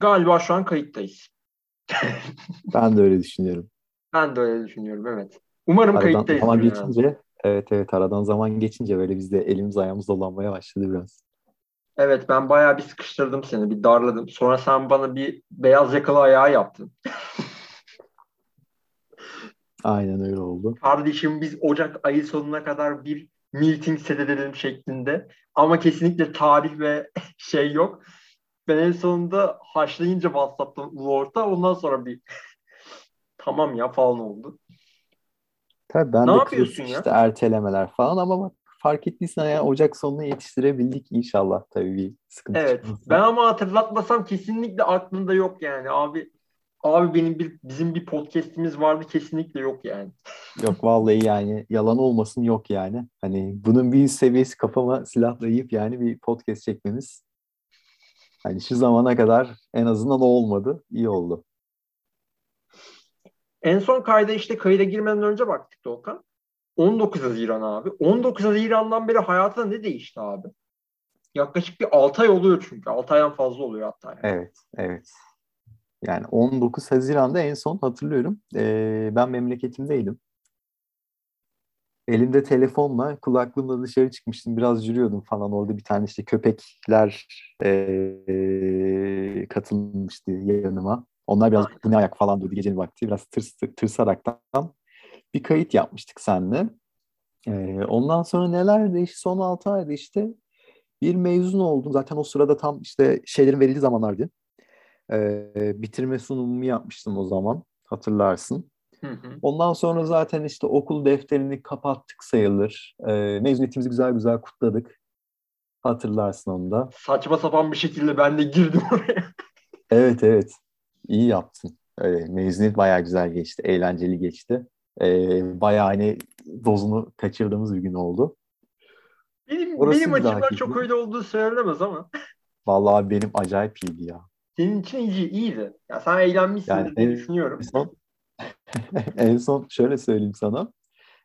Galiba şu an kayıttayız. ben de öyle düşünüyorum. Ben de öyle düşünüyorum evet. Umarım aradan kayıttayız. Zaman geçince yani. evet evet aradan zaman geçince böyle biz de elimiz ayağımız dolanmaya başladı biraz. Evet ben bayağı bir sıkıştırdım seni, bir darladım. Sonra sen bana bir beyaz yakalı ayağı yaptın. Aynen öyle oldu. Kardeşim biz Ocak ayı sonuna kadar bir meeting set edelim şeklinde. Ama kesinlikle tarih ve şey yok. Ben en sonunda haşlayınca WhatsApp'tan ulu orta ondan sonra bir tamam ya falan oldu. Tabii ben ne de yapıyorsun ya? işte ertelemeler falan ama bak fark ettiysen ya Ocak sonuna yetiştirebildik inşallah tabii bir sıkıntı Evet. Çıkmasın. Ben ama hatırlatmasam kesinlikle aklında yok yani. Abi abi benim bir bizim bir podcast'imiz vardı kesinlikle yok yani. Yok vallahi yani yalan olmasın yok yani. Hani bunun bir seviyesi kafama silahlayıp yani bir podcast çekmemiz hani şu zamana kadar en azından o olmadı. İyi oldu. En son kayda işte kayda girmeden önce baktık Doğukan. 19 Haziran abi. 19 Haziran'dan beri hayatında ne değişti abi? Yaklaşık bir 6 ay oluyor çünkü. 6 aydan fazla oluyor hatta. Yani. Evet, evet. Yani 19 Haziran'da en son hatırlıyorum. Ee, ben memleketimdeydim. Elimde telefonla kulaklığımla dışarı çıkmıştım. Biraz yürüyordum falan. Orada bir tane işte köpekler ee, katılmıştı yanıma. Onlar biraz bu ne ayak falan diyordu gecenin vakti. Biraz tırs, tırsaraktan bir kayıt yapmıştık seninle. Ee, ondan sonra neler değişti? Son 6 ayda işte bir mezun oldum. Zaten o sırada tam işte şeylerin verildiği zamanlardı. Ee, bitirme sunumumu yapmıştım o zaman. Hatırlarsın. Hı hı. Ondan sonra zaten işte okul defterini kapattık sayılır. Ee, mezuniyetimizi güzel güzel kutladık. Hatırlarsın onu da. Saçma sapan bir şekilde ben de girdim oraya. evet evet. İyi yaptın. Öyle, mezuniyet bayağı güzel geçti. Eğlenceli geçti. Ee, bayağı hani dozunu kaçırdığımız bir gün oldu. Benim, Orası benim açımdan çok öyle olduğu söylenemez ama. Vallahi benim acayip iyiydi ya. Senin için iyi, iyiydi. Ya sen eğlenmişsin yani diye düşünüyorum. Son, en son şöyle söyleyeyim sana.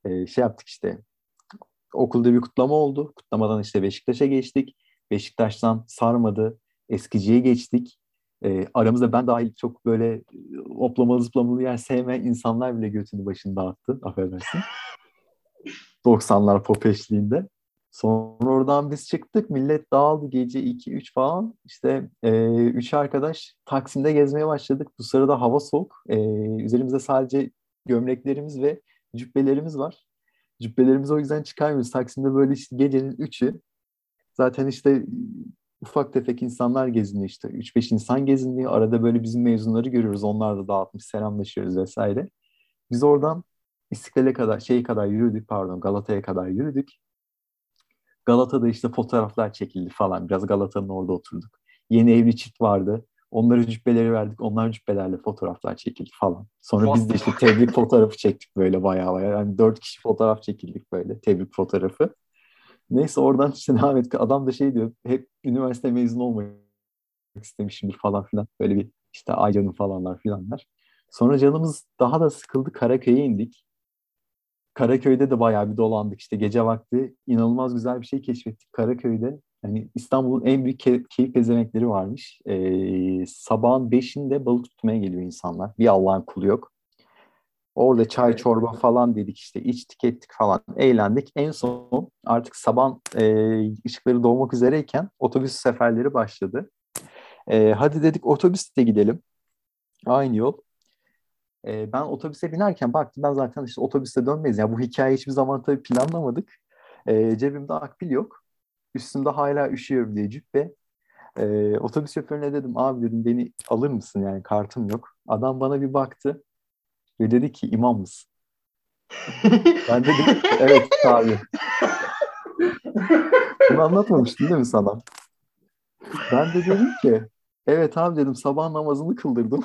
Ee, şey yaptık işte. Okulda bir kutlama oldu. Kutlamadan işte Beşiktaş'a geçtik. Beşiktaş'tan sarmadı. Eskici'ye geçtik e, aramızda ben dahil çok böyle e, hoplamalı zıplamalı yer sevmeyen insanlar bile götünü başını dağıttı. Affedersin. 90'lar pop eşliğinde. Sonra oradan biz çıktık. Millet dağıldı gece 2-3 falan. İşte e, üç arkadaş Taksim'de gezmeye başladık. Bu sırada hava soğuk. E, üzerimizde sadece gömleklerimiz ve cübbelerimiz var. Cübbelerimizi o yüzden çıkarmıyoruz. Taksim'de böyle işte gecenin 3'ü. Zaten işte ufak tefek insanlar geziniyor işte. 3-5 insan geziniyor. Arada böyle bizim mezunları görüyoruz. Onlar da dağıtmış, selamlaşıyoruz vesaire. Biz oradan İstiklal'e kadar, şey kadar yürüdük pardon Galata'ya kadar yürüdük. Galata'da işte fotoğraflar çekildi falan. Biraz Galata'nın orada oturduk. Yeni evli çift vardı. Onlara cübbeleri verdik. Onlar cübbelerle fotoğraflar çekildi falan. Sonra biz de işte tebrik fotoğrafı çektik böyle bayağı bayağı. Yani dört kişi fotoğraf çekildik böyle tebrik fotoğrafı. Neyse oradan işte devam ettik. Adam da şey diyor. Hep üniversite mezunu olmak istemişimdir falan filan. Böyle bir işte Aycan'ın falanlar filanlar. Sonra canımız daha da sıkıldı. Karaköy'e indik. Karaköy'de de bayağı bir dolandık. işte gece vakti inanılmaz güzel bir şey keşfettik Karaköy'de. Yani İstanbul'un en büyük key- keyif gezemekleri varmış. Ee, sabahın beşinde balık tutmaya geliyor insanlar. Bir Allah'ın kulu yok. Orada çay çorba falan dedik işte içtik ettik falan eğlendik. En son artık sabah e, ışıkları doğmak üzereyken otobüs seferleri başladı. E, hadi dedik otobüste gidelim. Aynı yol. E, ben otobüse binerken baktım ben zaten işte otobüste dönmeyiz. Yani bu hikayeyi hiçbir zaman tabii planlamadık. E, cebimde akbil yok. Üstümde hala üşüyorum diye cübbe. E, otobüs şoförüne dedim abi dedim beni alır mısın yani kartım yok. Adam bana bir baktı. Ve dedi ki imam mısın? ben dedim evet abi. Bunu anlatmamıştım değil mi sana? Ben de dedim ki evet abi dedim sabah namazını kıldırdım.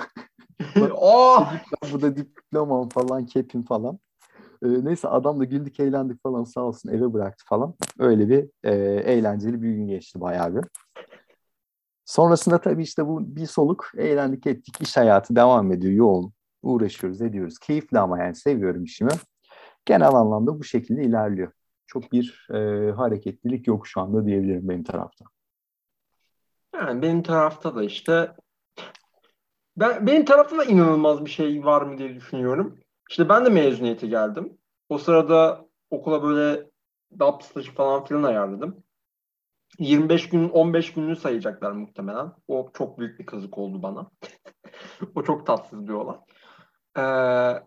oh! Bu da diplomam falan, kepim falan. Ee, neyse adam da güldük eğlendik falan sağ olsun eve bıraktı falan. Öyle bir e, eğlenceli bir gün geçti bayağı bir. Sonrasında tabii işte bu bir soluk eğlendik ettik. iş hayatı devam ediyor yoğun uğraşıyoruz, ediyoruz. Keyifli ama yani seviyorum işimi. Genel anlamda bu şekilde ilerliyor. Çok bir e, hareketlilik yok şu anda diyebilirim benim tarafta. Yani benim tarafta da işte Ben, benim tarafta da inanılmaz bir şey var mı diye düşünüyorum. İşte ben de mezuniyete geldim. O sırada okula böyle DAP falan filan ayarladım. 25 gün 15 gününü sayacaklar muhtemelen. O çok büyük bir kazık oldu bana. o çok tatsız bir olay. Ee,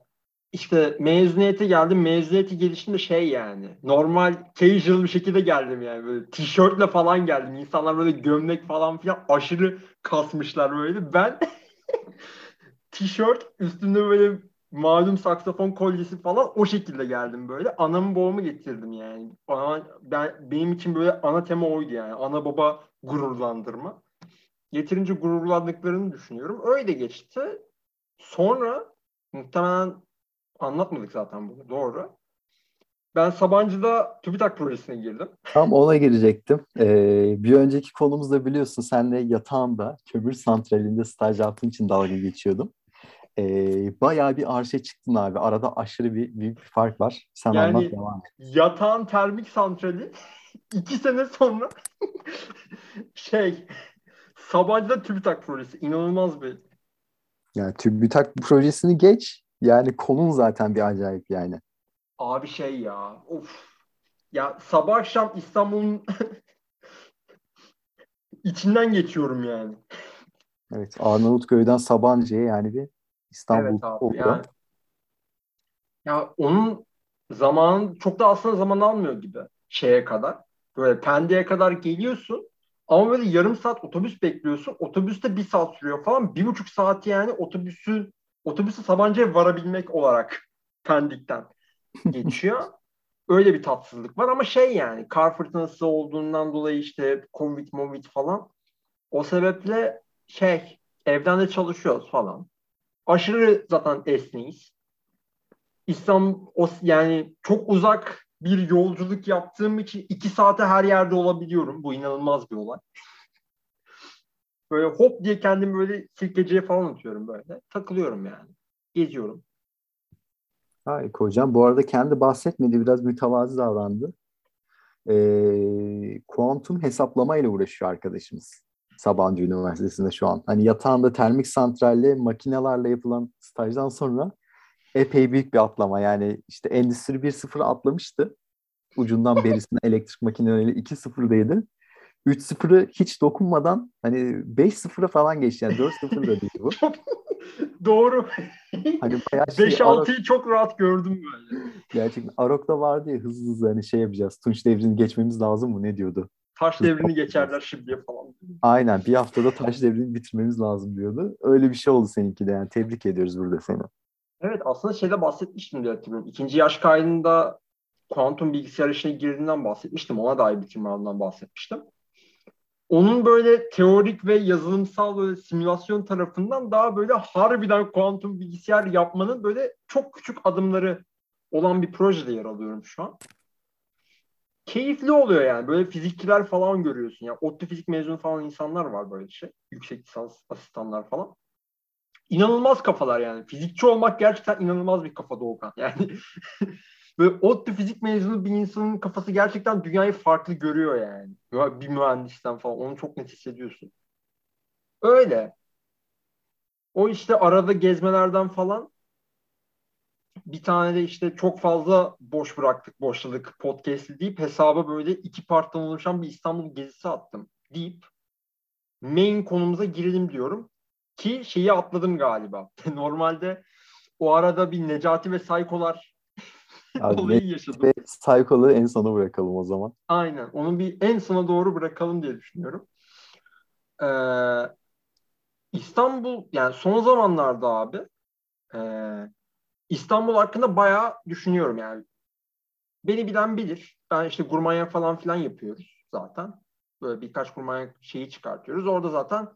işte mezuniyete geldim. Mezuniyete gelişimde şey yani. Normal casual bir şekilde geldim yani. Böyle tişörtle falan geldim. İnsanlar böyle gömlek falan filan aşırı kasmışlar böyle. Ben tişört üstünde böyle malum saksafon kolyesi falan o şekilde geldim böyle. Anamı babamı getirdim yani. Ana, ben, benim için böyle ana tema oydu yani. Ana baba gururlandırma. Getirince gururlandıklarını düşünüyorum. Öyle geçti. Sonra muhtemelen anlatmadık zaten bunu. Doğru. Ben Sabancı'da TÜBİTAK projesine girdim. Tam ona girecektim. Ee, bir önceki konumuzda biliyorsun senle yatağında kömür santralinde staj yaptığın için dalga geçiyordum. Ee, bayağı bir arşa çıktın abi. Arada aşırı bir büyük bir fark var. Sen yani, anlat devam et. Yatağın termik santrali iki sene sonra şey Sabancı'da TÜBİTAK projesi. inanılmaz bir. Yani TÜBİTAK projesini geç. Yani kolun zaten bir acayip yani. Abi şey ya. Of. Ya sabah akşam İstanbul'un içinden geçiyorum yani. Evet Arnavutköy'den Sabancı'ya yani bir İstanbul evet abi, Yani, ya onun zaman çok da aslında zaman almıyor gibi şeye kadar. Böyle Pendik'e kadar geliyorsun ama böyle yarım saat otobüs bekliyorsun. Otobüste bir saat sürüyor falan. Bir buçuk saat yani otobüsü otobüse Sabancı'ya varabilmek olarak Pendik'ten geçiyor. Öyle bir tatsızlık var ama şey yani kar fırtınası olduğundan dolayı işte Covid, Movid falan o sebeple şey evden de çalışıyoruz falan. Aşırı zaten esneyiz. İslam o, yani çok uzak bir yolculuk yaptığım için iki saate her yerde olabiliyorum. Bu inanılmaz bir olay. Böyle hop diye kendimi böyle sirkeciye falan atıyorum böyle. Takılıyorum yani. Geziyorum. Harika hocam. Bu arada kendi bahsetmedi. Biraz mütevazi davrandı. Ee, hesaplama ile uğraşıyor arkadaşımız. Sabancı Üniversitesi'nde şu an. Hani yatağında termik santralle makinelerle yapılan stajdan sonra epey büyük bir atlama. Yani işte Endüstri 1.0 atlamıştı. Ucundan berisine elektrik makineleri 2.0'daydı. 3-0'ı hiç dokunmadan hani 5-0'a falan geçti. Yani 4-0 da değil bu. Doğru. Hani şey, 5-6'yı çok rahat gördüm böyle. Gerçekten Arok'ta vardı ya hızlı hızlı hani şey yapacağız. Tunç devrini geçmemiz lazım mı ne diyordu? Taş devrini geçerler şimdiye falan. Aynen bir haftada taş devrini bitirmemiz lazım diyordu. Öyle bir şey oldu seninki de yani tebrik ediyoruz burada seni. Evet aslında şeyde bahsetmiştim diye hatırlıyorum. İkinci yaş kaydında kuantum bilgisayar işine girdiğinden bahsetmiştim. Ona dair bitirme alanından bahsetmiştim onun böyle teorik ve yazılımsal böyle simülasyon tarafından daha böyle harbiden kuantum bilgisayar yapmanın böyle çok küçük adımları olan bir projede yer alıyorum şu an. Keyifli oluyor yani. Böyle fizikçiler falan görüyorsun. Yani ODTÜ fizik mezunu falan insanlar var böyle şey. Yüksek lisans asistanlar falan. İnanılmaz kafalar yani. Fizikçi olmak gerçekten inanılmaz bir kafa Doğukan. Yani Böyle ODTÜ fizik mezunu bir insanın kafası gerçekten dünyayı farklı görüyor yani. Bir mühendisten falan. Onu çok net hissediyorsun. Öyle. O işte arada gezmelerden falan bir tane de işte çok fazla boş bıraktık, boşladık podcast'i deyip hesaba böyle iki parttan oluşan bir İstanbul gezisi attım deyip main konumuza girelim diyorum. Ki şeyi atladım galiba. Normalde o arada bir Necati ve Saykolar Abi, olayı yaşadım. Ve Psycho'ları en sona bırakalım o zaman. Aynen. Onu bir en sona doğru bırakalım diye düşünüyorum. Ee, İstanbul yani son zamanlarda abi e, İstanbul hakkında bayağı düşünüyorum yani. Beni bilen bilir. Ben işte gurmanya falan filan yapıyoruz zaten. Böyle birkaç gurmanya şeyi çıkartıyoruz. Orada zaten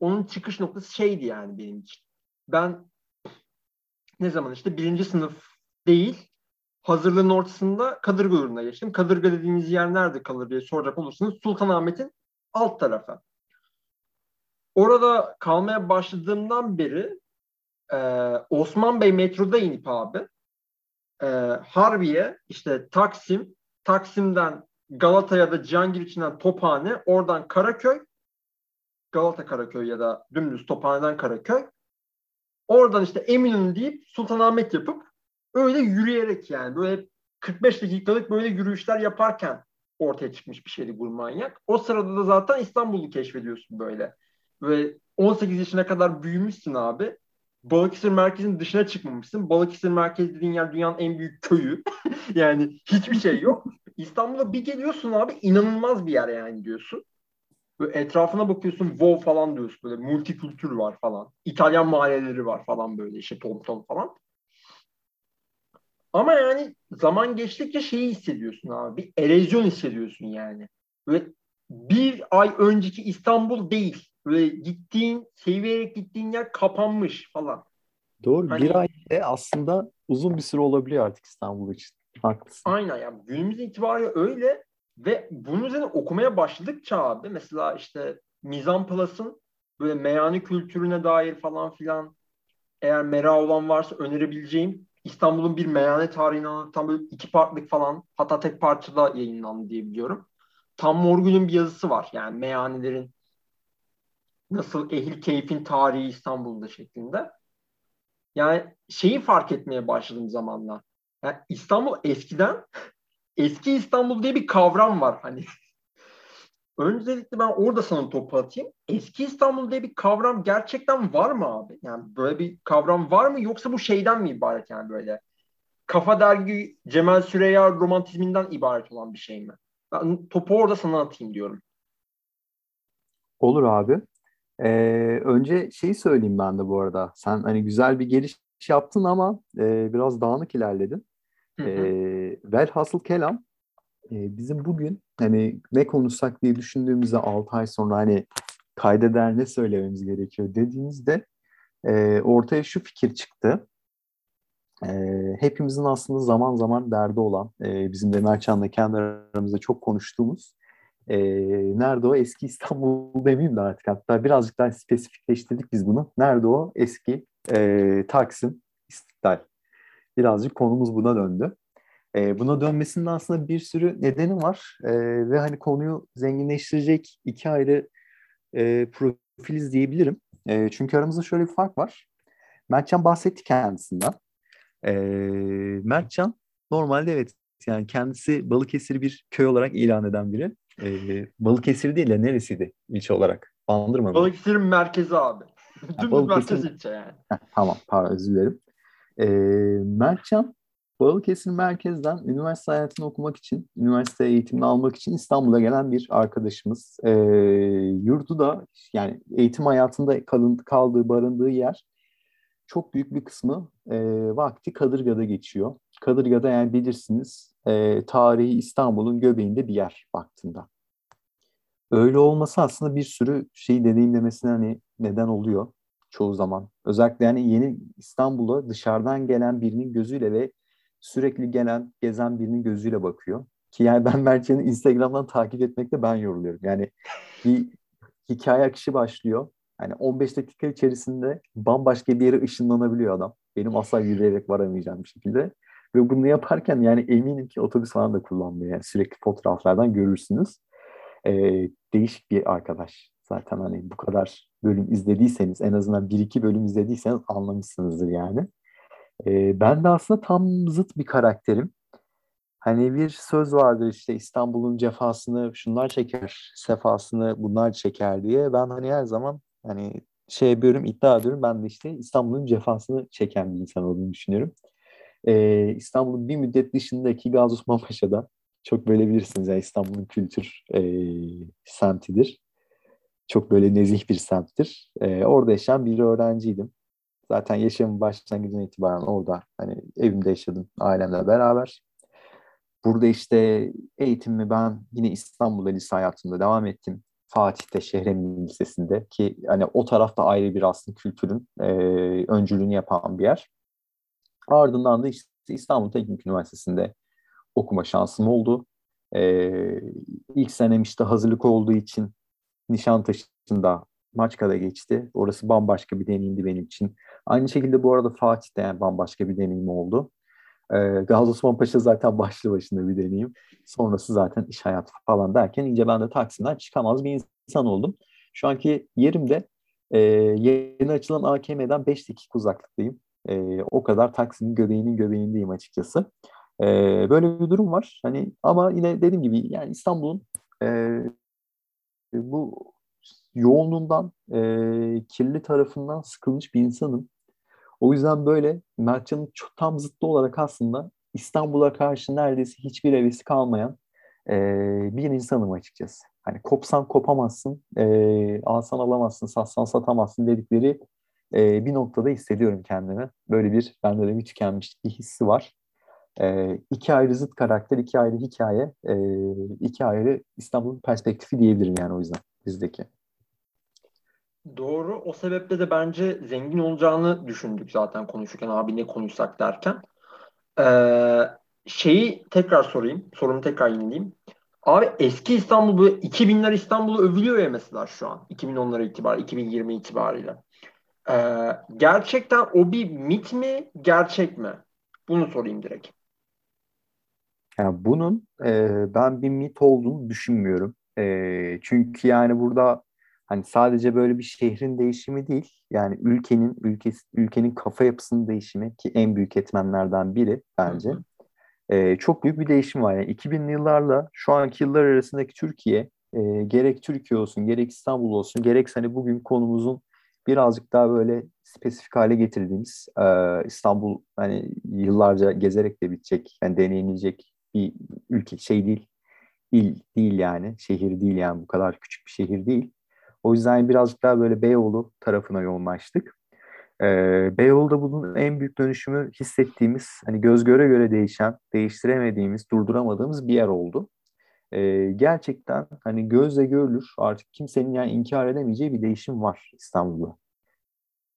onun çıkış noktası şeydi yani benim için. Ben ne zaman işte birinci sınıf değil hazırlığın ortasında Kadırga yoluna geçtim. Kadırga dediğimiz yer nerede kalır diye soracak olursanız Sultanahmet'in alt tarafı. Orada kalmaya başladığımdan beri e, Osman Bey metroda inip abi e, Harbiye işte Taksim, Taksim'den Galata ya da Cihangir içinden Tophane, oradan Karaköy, Galata Karaköy ya da dümdüz Tophane'den Karaköy, Oradan işte Eminönü deyip Sultanahmet yapıp öyle yürüyerek yani böyle 45 dakikalık böyle yürüyüşler yaparken ortaya çıkmış bir şeydi Gurmanyak. O sırada da zaten İstanbul'u keşfediyorsun böyle. Ve 18 yaşına kadar büyümüşsün abi. Balıkesir merkezin dışına çıkmamışsın. Balıkesir merkezi dediğin yer dünyanın en büyük köyü. yani hiçbir şey yok. İstanbul'a bir geliyorsun abi inanılmaz bir yer yani diyorsun. Böyle etrafına bakıyorsun wow falan diyorsun böyle multikültür var falan. İtalyan mahalleleri var falan böyle işte tom tom falan. Ama yani zaman geçtikçe şeyi hissediyorsun abi. Bir erozyon hissediyorsun yani. Böyle bir ay önceki İstanbul değil. Böyle gittiğin, seviyerek gittiğin yer kapanmış falan. Doğru. Hani, bir ay de aslında uzun bir süre olabiliyor artık İstanbul için. Haklısın. Aynen yani günümüz itibariyle öyle ve bunun üzerine okumaya başladıkça abi mesela işte Mizan Plus'ın böyle meyhane kültürüne dair falan filan eğer merak olan varsa önerebileceğim İstanbul'un bir meyhane tarihini anlatan böyle iki partlık falan hatta tek parçada yayınlandı diye biliyorum. Tam Morgül'ün bir yazısı var. Yani meyhanelerin nasıl ehil keyfin tarihi İstanbul'da şeklinde. Yani şeyi fark etmeye başladım zamanla. Yani İstanbul eskiden eski İstanbul diye bir kavram var hani. Öncelikle ben orada sana topu atayım. Eski İstanbul diye bir kavram gerçekten var mı abi? Yani böyle bir kavram var mı yoksa bu şeyden mi ibaret yani böyle? Kafa dergi Cemal Süreyya romantizminden ibaret olan bir şey mi? Ben topu orada sana atayım diyorum. Olur abi. Ee, önce şeyi söyleyeyim ben de bu arada. Sen hani güzel bir giriş yaptın ama e, biraz dağınık ilerledin. Hı hı. E, velhasıl kelam e, bizim bugün hani ne konuşsak diye düşündüğümüzde 6 ay sonra hani kaydeder ne söylememiz gerekiyor dediğimizde e, ortaya şu fikir çıktı. E, hepimizin aslında zaman zaman derdi olan, e, bizim de Mertcan'la kendi aramızda çok konuştuğumuz e, nerede o eski İstanbul demeyeyim de artık hatta birazcık daha spesifikleştirdik biz bunu. Nerede o eski e, Taksim İstiklal. Birazcık konumuz buna döndü. E, buna dönmesinin aslında bir sürü nedeni var e, ve hani konuyu zenginleştirecek iki ayrı e, profiliz diyebilirim. E, çünkü aramızda şöyle bir fark var. Mertcan bahsetti kendisinden. E, Mertcan normalde evet yani kendisi Balıkesir'i bir köy olarak ilan eden biri. E, Balıkesir değil de neresiydi ilçe olarak? Bandırma mı? Balıkesir'in merkezi abi. Dümdüz merkez ilçe yani. Heh, tamam pardon özür dilerim. E, Mertcan Balıkesir merkezden üniversite hayatını okumak için, üniversite eğitimini almak için İstanbul'a gelen bir arkadaşımız. E, yurdu da yani eğitim hayatında kalın, kaldığı, barındığı yer çok büyük bir kısmı e, vakti Kadırga'da geçiyor. Kadırga'da yani bilirsiniz e, tarihi İstanbul'un göbeğinde bir yer baktığında. Öyle olması aslında bir sürü şey deneyimlemesine hani neden oluyor çoğu zaman. Özellikle yani yeni İstanbul'a dışarıdan gelen birinin gözüyle ve sürekli gelen, gezen birinin gözüyle bakıyor. Ki yani ben Mertcan'ı Instagram'dan takip etmekte ben yoruluyorum. Yani bir hikaye akışı başlıyor. Yani 15 dakika içerisinde bambaşka bir yere ışınlanabiliyor adam. Benim asla yürüyerek varamayacağım bir şekilde. Ve bunu yaparken yani eminim ki otobüs falan da kullanmıyor. Yani sürekli fotoğraflardan görürsünüz. Ee, değişik bir arkadaş. Zaten hani bu kadar bölüm izlediyseniz en azından bir iki bölüm izlediyseniz anlamışsınızdır yani. E, ben de aslında tam zıt bir karakterim. Hani bir söz vardır işte İstanbul'un cefasını şunlar çeker, sefasını bunlar çeker diye. Ben hani her zaman hani şey yapıyorum, iddia ediyorum. Ben de işte İstanbul'un cefasını çeken bir insan olduğunu düşünüyorum. Ee, İstanbul'un bir müddet dışındaki Gazi Osman Paşa'da çok böyle bilirsiniz yani İstanbul'un kültür e, semtidir. Çok böyle nezih bir semttir. E, orada yaşayan bir öğrenciydim. Zaten yaşamın başlangıcından itibaren orada hani evimde yaşadım ailemle beraber. Burada işte eğitimimi ben yine İstanbul'da lise hayatımda devam ettim. Fatih'te Şehremin Lisesi'nde ki hani o tarafta ayrı bir aslında kültürün e, öncülüğünü yapan bir yer. Ardından da işte İstanbul Teknik Üniversitesi'nde okuma şansım oldu. E, ilk senem işte hazırlık olduğu için Nişantaşı'nda Maçka'da geçti. Orası bambaşka bir deneyimdi benim için. Aynı şekilde bu arada Fatih'te yani bambaşka bir deneyim oldu. Ee, Gazi Osman Paşa zaten başlı başına bir deneyim. Sonrası zaten iş hayatı falan derken iyice ben de Taksim'den çıkamaz bir insan oldum. Şu anki yerimde E, yeni açılan AKM'den 5 dakika uzaklıktayım. E, o kadar Taksim'in göbeğinin göbeğindeyim açıkçası. E, böyle bir durum var. Hani ama yine dediğim gibi yani İstanbul'un e, bu yoğunluğundan, e, kirli tarafından sıkılmış bir insanım. O yüzden böyle Mertcan'ın tam zıttı olarak aslında İstanbul'a karşı neredeyse hiçbir hevesi kalmayan e, bir insanım açıkçası. Hani kopsan kopamazsın, e, alsan alamazsın, satsan satamazsın dedikleri e, bir noktada hissediyorum kendimi. Böyle bir bende de bir tükenmiş bir hissi var. E, iki ayrı zıt karakter, iki ayrı hikaye, e, iki ayrı İstanbul perspektifi diyebilirim yani o yüzden bizdeki. Doğru. O sebeple de bence zengin olacağını düşündük zaten konuşurken abi ne konuşsak derken. Ee, şeyi tekrar sorayım. Sorumu tekrar yenileyim. Abi eski İstanbul bu 2000'ler İstanbul'u övülüyor ya mesela şu an. 2010'lara itibar, 2020 itibariyle. Ee, gerçekten o bir mit mi, gerçek mi? Bunu sorayım direkt. Yani bunun e, ben bir mit olduğunu düşünmüyorum. E, çünkü yani burada hani sadece böyle bir şehrin değişimi değil, yani ülkenin ülkesi, ülkenin kafa yapısının değişimi ki en büyük etmenlerden biri bence. E, çok büyük bir değişim var. Yani 2000'li yıllarla şu anki yıllar arasındaki Türkiye, e, gerek Türkiye olsun, gerek İstanbul olsun, gerek hani bugün konumuzun birazcık daha böyle spesifik hale getirdiğimiz e, İstanbul hani yıllarca gezerek de bitecek, yani deneyimleyecek bir ülke şey değil, il değil yani, şehir değil yani bu kadar küçük bir şehir değil. O yüzden birazcık daha böyle Beyoğlu tarafına yoğunlaştık. Ee, Beyoğlu'da bunun en büyük dönüşümü hissettiğimiz, hani göz göre göre değişen, değiştiremediğimiz, durduramadığımız bir yer oldu. Ee, gerçekten hani gözle görülür artık kimsenin yani inkar edemeyeceği bir değişim var İstanbul'da.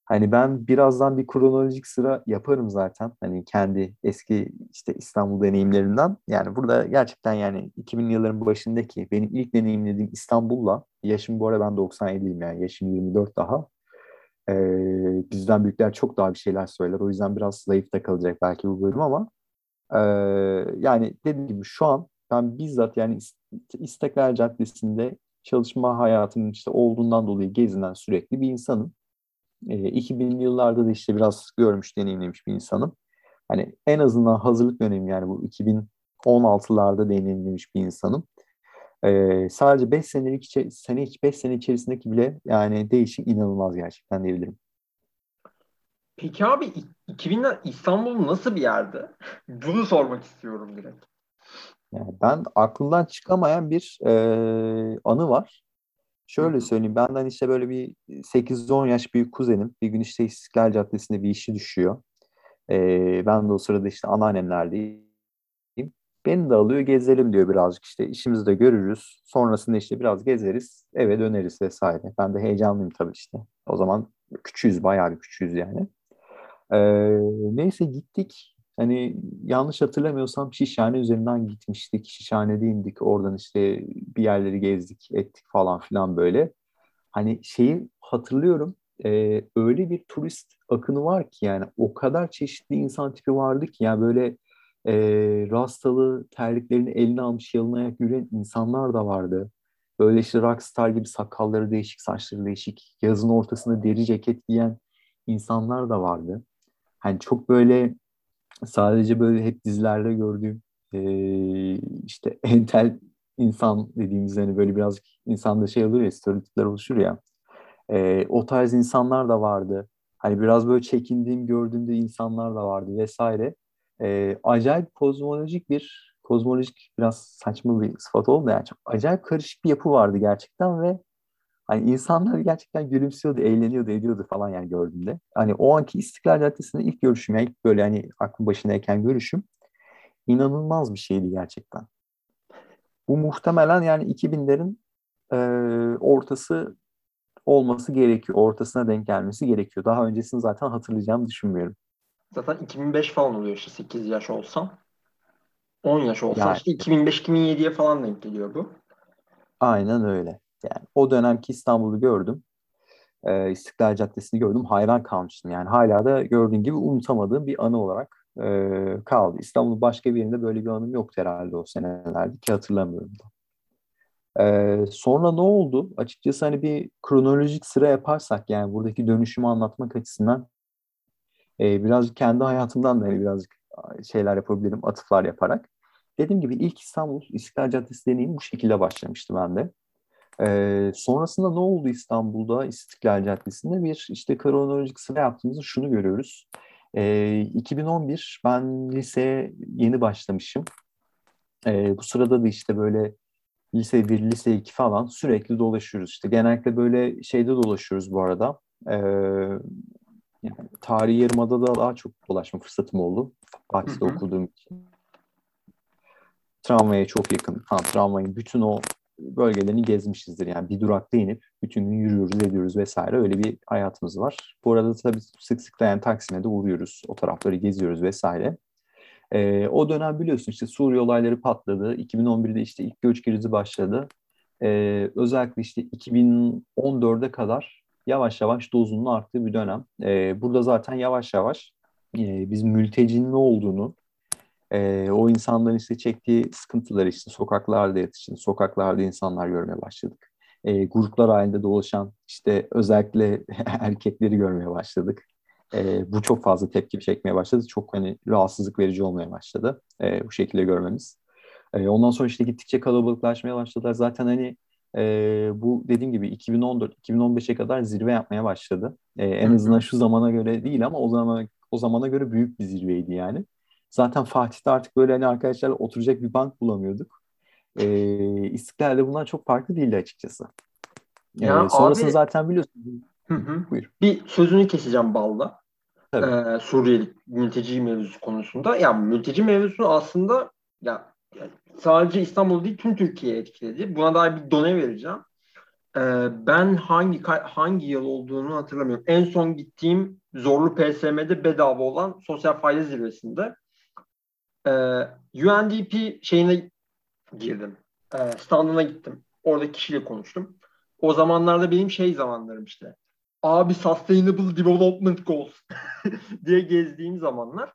Hani ben birazdan bir kronolojik sıra yaparım zaten. Hani kendi eski işte İstanbul deneyimlerinden. Yani burada gerçekten yani 2000 yılların başındaki benim ilk deneyimlediğim İstanbul'la yaşım bu arada ben 97'liyim yani yaşım 24 daha. Ee, bizden büyükler çok daha bir şeyler söyler. O yüzden biraz zayıf da kalacak belki bu bölüm ama e, yani dediğim gibi şu an ben bizzat yani İstiklal Caddesi'nde çalışma hayatının işte olduğundan dolayı gezinen sürekli bir insanım. E, 2000'li yıllarda da işte biraz görmüş, deneyimlemiş bir insanım. Hani en azından hazırlık dönemi yani bu 2016'larda deneyimlemiş bir insanım. Ee, sadece 5 senelik sene 5 sene içerisindeki bile yani değişim inanılmaz gerçekten diyebilirim. Peki abi 2000'ler İstanbul nasıl bir yerdi? Bunu sormak istiyorum direkt. Yani ben aklımdan çıkamayan bir e, anı var. Şöyle söyleyeyim benden işte böyle bir 8-10 yaş büyük kuzenim bir gün işte İstiklal Caddesi'nde bir işi düşüyor. E, ben de o sırada işte anneannemlerdeyim. Beni de alıyor gezelim diyor birazcık işte işimizi de görürüz. Sonrasında işte biraz gezeriz eve döneriz vesaire. Ben de heyecanlıyım tabii işte. O zaman küçüğüz bayağı bir küçüğüz yani. Ee, neyse gittik. Hani yanlış hatırlamıyorsam Şişhane üzerinden gitmiştik. Şişhane'de indik. Oradan işte bir yerleri gezdik ettik falan filan böyle. Hani şeyi hatırlıyorum. E, öyle bir turist akını var ki yani o kadar çeşitli insan tipi vardı ki yani böyle e, rastalı terliklerini eline almış yalın ayak yürüyen insanlar da vardı. Böyle işte rockstar gibi sakalları değişik, saçları değişik, yazın ortasında deri ceket giyen insanlar da vardı. Hani çok böyle sadece böyle hep dizilerde gördüğüm e, işte entel insan dediğimiz hani böyle birazcık insanda şey olur ya stereotipler oluşur ya. E, o tarz insanlar da vardı. Hani biraz böyle çekindiğim gördüğümde insanlar da vardı vesaire e, acayip kozmolojik bir kozmolojik biraz saçma bir sıfat oldu yani çok acayip karışık bir yapı vardı gerçekten ve hani insanlar gerçekten gülümsüyordu, eğleniyordu, ediyordu falan yani gördüğümde. Hani o anki İstiklal Caddesi'nde ilk görüşüm yani ilk böyle hani aklım başındayken görüşüm inanılmaz bir şeydi gerçekten. Bu muhtemelen yani 2000'lerin e, ortası olması gerekiyor. Ortasına denk gelmesi gerekiyor. Daha öncesini zaten hatırlayacağımı düşünmüyorum. Zaten 2005 falan oluyor işte 8 yaş olsam. 10 yaş olsa yani, işte 2005-2007'ye falan denk geliyor bu. Aynen öyle. Yani o dönemki İstanbul'u gördüm. Ee, İstiklal Caddesi'ni gördüm. Hayran kalmıştım. Yani hala da gördüğün gibi unutamadığım bir anı olarak e, kaldı. İstanbul'un başka bir yerinde böyle bir anım yoktu herhalde o senelerde ki hatırlamıyorum da. Ee, sonra ne oldu? Açıkçası hani bir kronolojik sıra yaparsak yani buradaki dönüşümü anlatmak açısından e, birazcık kendi hayatımdan da hani birazcık şeyler yapabilirim, atıflar yaparak. Dediğim gibi ilk İstanbul İstiklal Caddesi deneyimi bu şekilde başlamıştı bende. Ee, sonrasında ne oldu İstanbul'da İstiklal Caddesi'nde bir işte kronolojik sıra yaptığımızda şunu görüyoruz. Ee, 2011 ben liseye yeni başlamışım. Ee, bu sırada da işte böyle lise 1, lise 2 falan sürekli dolaşıyoruz. İşte genellikle böyle şeyde dolaşıyoruz bu arada. Ee, yani tarihi yarımada da daha çok dolaşma fırsatım oldu. Fatih'te okuduğum için. Tramvaya çok yakın. Ha, tramvayın bütün o bölgelerini gezmişizdir. Yani bir durakta inip bütün gün yürüyoruz, ediyoruz vesaire. Öyle bir hayatımız var. Bu arada tabii sık sık da yani Taksim'e de uğruyoruz. O tarafları geziyoruz vesaire. Ee, o dönem biliyorsun işte Suriye olayları patladı. 2011'de işte ilk göç krizi başladı. Ee, özellikle işte 2014'e kadar yavaş yavaş dozunun arttığı bir dönem. Ee, burada zaten yavaş yavaş e, biz mültecinin ne olduğunu, e, o insanların işte çektiği sıkıntıları işte sokaklarda yatışın, sokaklarda insanlar görmeye başladık. E, gruplar halinde dolaşan işte özellikle erkekleri görmeye başladık. E, bu çok fazla tepki çekmeye başladı. Çok hani rahatsızlık verici olmaya başladı e, bu şekilde görmemiz. E, ondan sonra işte gittikçe kalabalıklaşmaya başladılar. Zaten hani e, bu dediğim gibi 2014-2015'e kadar zirve yapmaya başladı. E, en azından şu zamana göre değil ama o zaman o zamana göre büyük bir zirveydi yani. Zaten Fatih'te artık böyle hani arkadaşlarla oturacak bir bank bulamıyorduk. E, İstiklal'de bundan çok farklı değildi açıkçası. Ya e, sonrasını abi, zaten biliyorsun. Hı hı. Buyur. Bir sözünü keseceğim Balda. Ee, Suriyeli mülteci mevzusu konusunda. Ya mülteci mevzusu aslında ya yani sadece İstanbul değil tüm Türkiye'ye etkiledi. Buna dair bir done vereceğim. Ee, ben hangi hangi yıl olduğunu hatırlamıyorum. En son gittiğim zorlu PSM'de bedava olan sosyal fayda zirvesinde e, ee, UNDP şeyine girdim. E, standına gittim. Orada kişiyle konuştum. O zamanlarda benim şey zamanlarım işte. Abi Sustainable Development Goals diye gezdiğim zamanlar.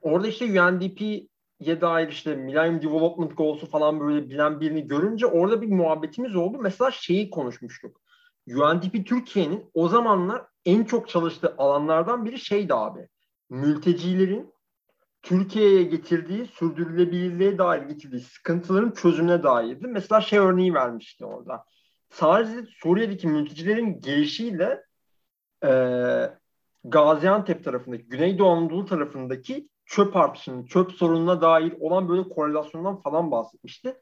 Orada işte UNDP'ye dair işte Millennium Development Goals'u falan böyle bilen birini görünce orada bir muhabbetimiz oldu. Mesela şeyi konuşmuştuk. UNDP Türkiye'nin o zamanlar en çok çalıştığı alanlardan biri şeydi abi. Mültecilerin Türkiye'ye getirdiği sürdürülebilirliğe dair getirdiği sıkıntıların çözümüne dairdi. Mesela şey örneği vermişti orada. Sadece Suriye'deki mültecilerin gelişiyle e, Gaziantep tarafındaki, Güneydoğu Anadolu tarafındaki çöp artışının, çöp sorununa dair olan böyle korelasyondan falan bahsetmişti.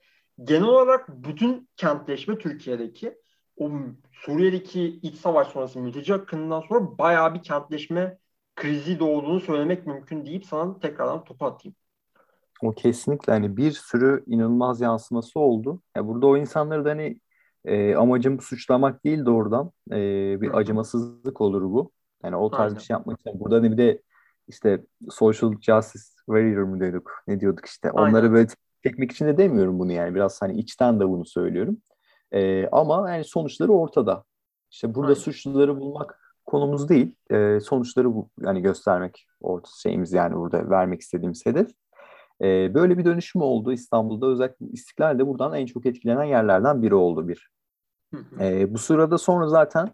Genel olarak bütün kentleşme Türkiye'deki o Suriye'deki iç savaş sonrası mülteci akınından sonra bayağı bir kentleşme krizi doğduğunu söylemek mümkün deyip sana tekrardan topu atayım. O kesinlikle hani bir sürü inanılmaz yansıması oldu. Ya burada o insanları da hani e, amacım suçlamak değil doğrudan e, bir acımasızlık olur bu. Yani o tarz Aynen. bir şey yapmak için. Burada hani bir de işte social justice warrior mu diyorduk? Ne diyorduk işte. Aynen. Onları böyle çekmek için de demiyorum bunu yani. Biraz hani içten de bunu söylüyorum. E, ama yani sonuçları ortada. İşte burada Aynen. suçluları bulmak konumuz değil. E, sonuçları bu yani göstermek orta şeyimiz yani burada vermek istediğimiz hedef. E, böyle bir dönüşüm oldu İstanbul'da. Özellikle İstiklal de buradan en çok etkilenen yerlerden biri oldu bir. E, bu sırada sonra zaten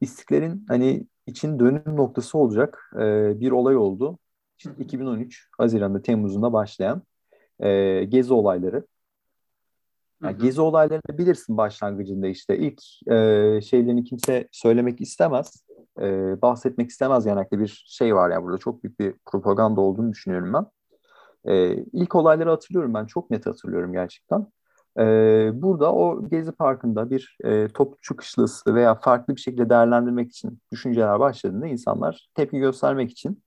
İstiklal'in hani için dönüm noktası olacak e, bir olay oldu. İşte 2013 Haziran'da Temmuz'unda başlayan e, gezi olayları. Yani gezi olaylarını bilirsin başlangıcında işte. İlk e, şeylerini kimse söylemek istemez. E, bahsetmek istemez yanaklı bir şey var yani burada. Çok büyük bir propaganda olduğunu düşünüyorum ben. E, ilk olayları hatırlıyorum ben. Çok net hatırlıyorum gerçekten. E, burada o Gezi Parkı'nda bir e, toplu kışlası veya farklı bir şekilde değerlendirmek için düşünceler başladığında insanlar tepki göstermek için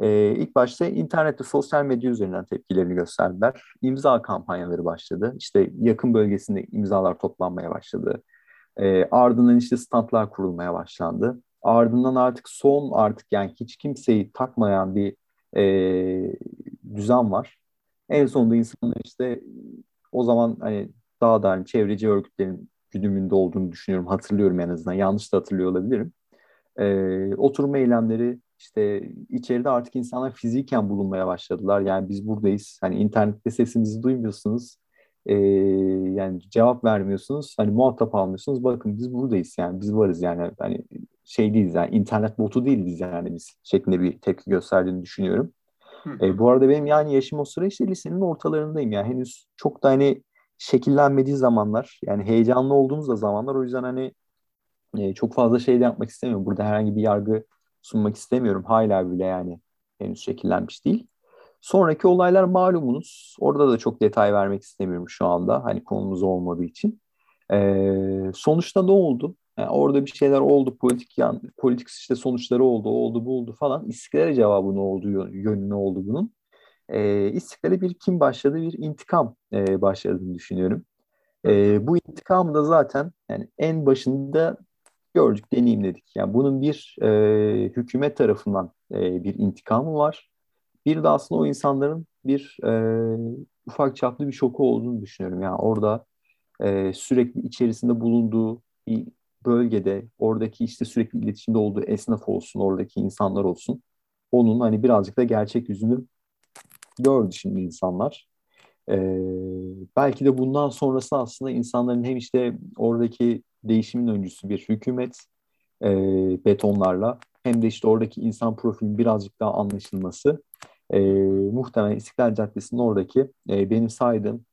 e, ilk başta internette sosyal medya üzerinden tepkilerini gösterdiler. İmza kampanyaları başladı. İşte yakın bölgesinde imzalar toplanmaya başladı. E, ardından işte standlar kurulmaya başlandı. Ardından artık son artık yani hiç kimseyi takmayan bir e, düzen var. En sonunda insanlar işte o zaman hani daha da hani çevreci örgütlerin güdümünde olduğunu düşünüyorum. Hatırlıyorum en azından. Yanlış da hatırlıyor olabilirim. E, oturma eylemleri işte içeride artık insanlar fiziken bulunmaya başladılar. Yani biz buradayız. Hani internette sesimizi duymuyorsunuz. e, yani cevap vermiyorsunuz. Hani muhatap almıyorsunuz. Bakın biz buradayız yani biz varız yani hani şey değiliz yani internet botu değiliz yani biz şeklinde bir tepki gösterdiğini düşünüyorum. E, bu arada benim yani yaşım o sıra işte lisenin ortalarındayım yani henüz çok da hani şekillenmediği zamanlar yani heyecanlı olduğumuz da zamanlar o yüzden hani e, çok fazla şey de yapmak istemiyorum. Burada herhangi bir yargı sunmak istemiyorum. Hala bile yani henüz şekillenmiş değil. Sonraki olaylar malumunuz. Orada da çok detay vermek istemiyorum şu anda. Hani konumuz olmadığı için. Ee, sonuçta ne oldu? Yani orada bir şeyler oldu. Politik yan, politik işte sonuçları oldu. Oldu bu oldu falan. İstiklale cevabı ne oldu? Yönü ne oldu bunun? Ee, İstiklale bir kim başladı? Bir intikam e, başladığını düşünüyorum. E, bu intikam da zaten yani en başında gördük, deneyimledik. Yani bunun bir e, hükümet tarafından e, bir intikamı var. Bir de aslında o insanların bir e, ufak çaplı bir şoku olduğunu düşünüyorum. Yani orada e, sürekli içerisinde bulunduğu bir bölgede oradaki işte sürekli iletişimde olduğu esnaf olsun, oradaki insanlar olsun. Onun hani birazcık da gerçek yüzünü gördü şimdi insanlar. Ee, belki de bundan sonrası aslında insanların hem işte oradaki değişimin öncüsü bir hükümet e, betonlarla hem de işte oradaki insan profilinin birazcık daha anlaşılması e, muhtemelen İstiklal Caddesi'nin oradaki e, benim saydığım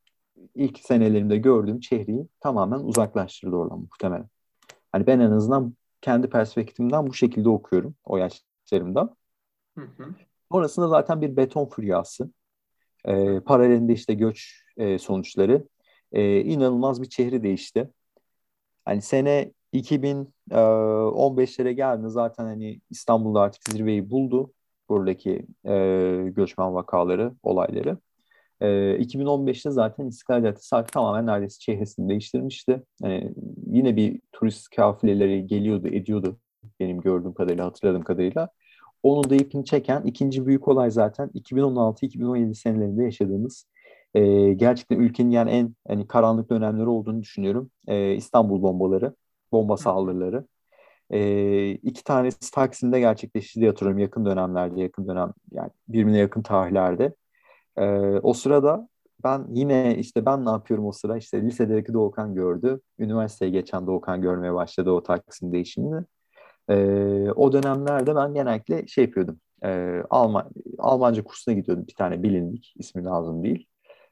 ilk senelerimde gördüğüm çehreyi tamamen uzaklaştırdı oradan muhtemelen. Hani ben en azından kendi perspektifimden bu şekilde okuyorum o yaşlarımda. Hı hı. Sonrasında zaten bir beton furyası. E, paralelinde işte göç e, sonuçları. E, inanılmaz bir çehre değişti. Hani sene 2015'lere geldi zaten hani İstanbul'da artık zirveyi buldu buradaki e, göçmen vakaları, olayları. E, 2015'te zaten İstiklal Caddesi tamamen neredeyse çehresini değiştirmişti. Yani yine bir turist kafileleri geliyordu, ediyordu benim gördüğüm kadarıyla, hatırladığım kadarıyla. Onun da ipini çeken ikinci büyük olay zaten 2016-2017 senelerinde yaşadığımız e, gerçekten ülkenin yani en hani karanlık dönemleri olduğunu düşünüyorum. E, İstanbul bombaları, bomba saldırıları. E, iki tanesi Taksim'de gerçekleşti diye hatırlıyorum yakın dönemlerde, yakın dönem yani birbirine yakın tarihlerde. E, o sırada ben yine işte ben ne yapıyorum o sıra işte lisedeki Doğukan gördü. Üniversiteye geçen Doğukan görmeye başladı o Taksim değişimini. E, o dönemlerde ben genellikle şey yapıyordum. E, Alman, Almanca kursuna gidiyordum bir tane bilindik ismi lazım değil.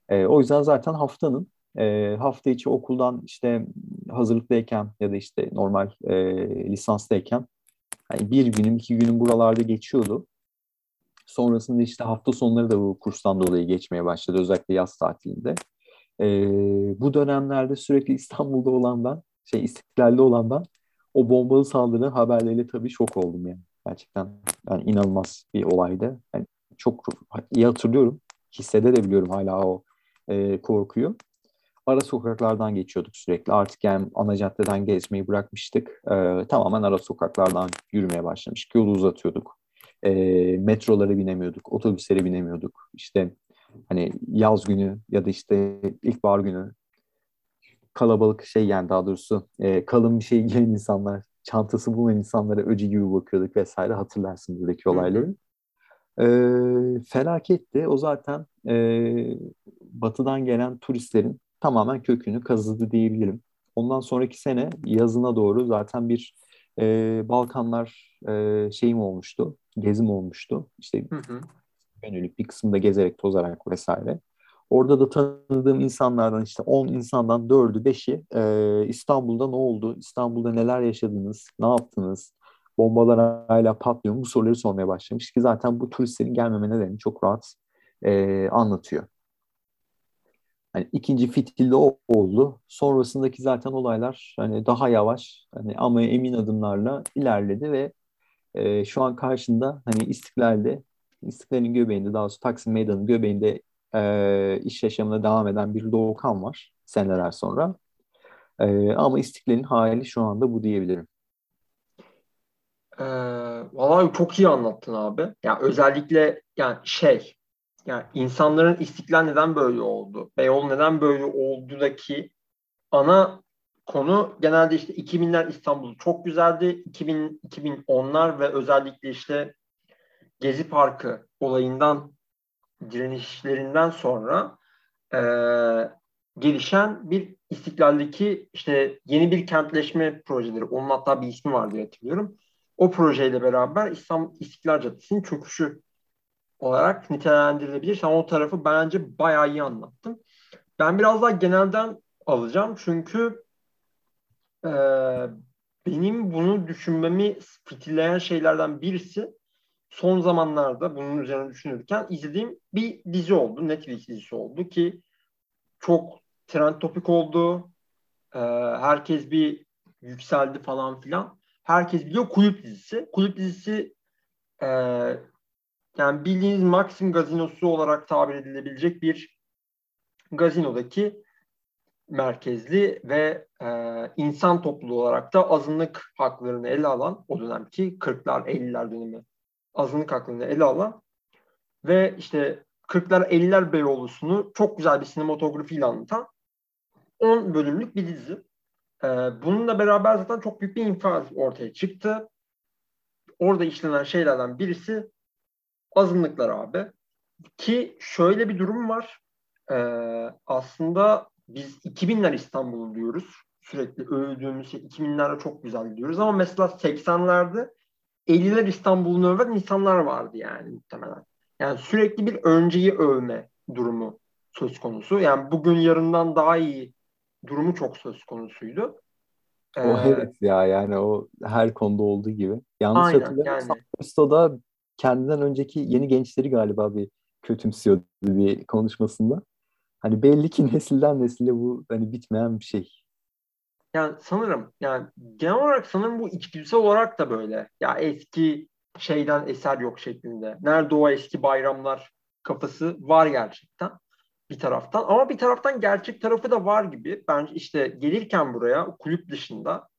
E, o yüzden zaten haftanın e, hafta içi okuldan işte hazırlıktayken ya da işte normal e, lisanstayken yani bir günüm iki günüm buralarda geçiyordu. Sonrasında işte hafta sonları da bu kurstan dolayı geçmeye başladı özellikle yaz tatilinde. E, bu dönemlerde sürekli İstanbul'da olan ben, şey İstiklal'de olan ben o bombalı saldırı haberleriyle tabii şok oldum yani. Gerçekten yani inanılmaz bir olaydı. Yani çok iyi hatırlıyorum. Hissedebiliyorum hala o e, korkuyu. Ara sokaklardan geçiyorduk sürekli. Artık yani ana caddeden gezmeyi bırakmıştık. E, tamamen ara sokaklardan yürümeye başlamıştık. Yolu uzatıyorduk. E, metrolara binemiyorduk. Otobüslere binemiyorduk. İşte hani yaz günü ya da işte ilkbahar günü kalabalık şey yani daha doğrusu e, kalın bir şey giyen insanlar, çantası bulunan insanlara öcü gibi bakıyorduk vesaire hatırlarsın buradaki olayları. E, felaketti. O zaten e, batıdan gelen turistlerin tamamen kökünü kazıdı diyebilirim. Ondan sonraki sene yazına doğru zaten bir e, Balkanlar e, şeyim olmuştu, gezim olmuştu. İşte hı hı. gönüllük bir kısımda gezerek, tozarak vesaire. Orada da tanıdığım insanlardan işte 10 insandan 4'ü 5'i e, İstanbul'da ne oldu? İstanbul'da neler yaşadınız? Ne yaptınız? Bombalar hala patlıyor mu? Bu soruları sormaya başlamış ki zaten bu turistlerin gelmeme nedeni çok rahat e, anlatıyor. Hani ikinci fitilde o oldu. Sonrasındaki zaten olaylar hani daha yavaş hani ama emin adımlarla ilerledi ve e, şu an karşında hani İstiklal'de İstiklal'in göbeğinde daha doğrusu Taksim Meydanı'nın göbeğinde e, iş yaşamına devam eden bir Doğukan var seneler sonra. E, ama İstiklal'in hali şu anda bu diyebilirim. Ee, vallahi çok iyi anlattın abi. Ya yani özellikle yani şey yani insanların istiklal neden böyle oldu? Beyoğlu neden böyle oldudaki ana konu genelde işte 2000'ler İstanbul çok güzeldi. 2000 2010'lar ve özellikle işte Gezi Parkı olayından direnişlerinden sonra e, gelişen bir istiklaldeki işte yeni bir kentleşme projeleri. Onun hatta bir ismi var diye hatırlıyorum. O projeyle beraber İslam İstiklal Caddesi'nin çöküşü olarak nitelendirilebilir. Sen o tarafı bence bayağı iyi anlattın. Ben biraz daha genelden alacağım çünkü e, benim bunu düşünmemi fitilleyen şeylerden birisi son zamanlarda bunun üzerine düşünürken izlediğim bir dizi oldu. Netflix dizisi oldu ki çok trend topik oldu. Ee, herkes bir yükseldi falan filan. Herkes biliyor kulüp dizisi. Kulüp dizisi e, yani bildiğiniz Maxim gazinosu olarak tabir edilebilecek bir gazinodaki merkezli ve e, insan topluluğu olarak da azınlık haklarını ele alan o dönemki 40'lar 50'ler dönemi azınlık haklarını ele alan ve işte 40'lar 50'ler Beyoğlu'sunu çok güzel bir sinematografiyle anlatan 10 bölümlük bir dizi. Ee, bununla beraber zaten çok büyük bir infaz ortaya çıktı. Orada işlenen şeylerden birisi azınlıklar abi. Ki şöyle bir durum var. Ee, aslında biz 2000'ler İstanbul'u diyoruz. Sürekli övdüğümüz şey 2000'lerde çok güzel diyoruz ama mesela 80'lerde 50'ler İstanbul'un öven insanlar vardı yani muhtemelen. Yani sürekli bir önceyi övme durumu söz konusu. Yani bugün yarından daha iyi durumu çok söz konusuydu. O ee, evet ya yani o her konuda olduğu gibi. Yanlış aynen, hatırlamıyorsam yani. kendinden önceki yeni gençleri galiba bir kötümsüyordu bir konuşmasında. Hani belli ki nesilden nesile bu hani bitmeyen bir şey. Yani sanırım yani genel olarak sanırım bu içgüdüsel olarak da böyle. Ya eski şeyden eser yok şeklinde. Nerede o eski bayramlar kafası var gerçekten bir taraftan. Ama bir taraftan gerçek tarafı da var gibi. Ben işte gelirken buraya kulüp dışında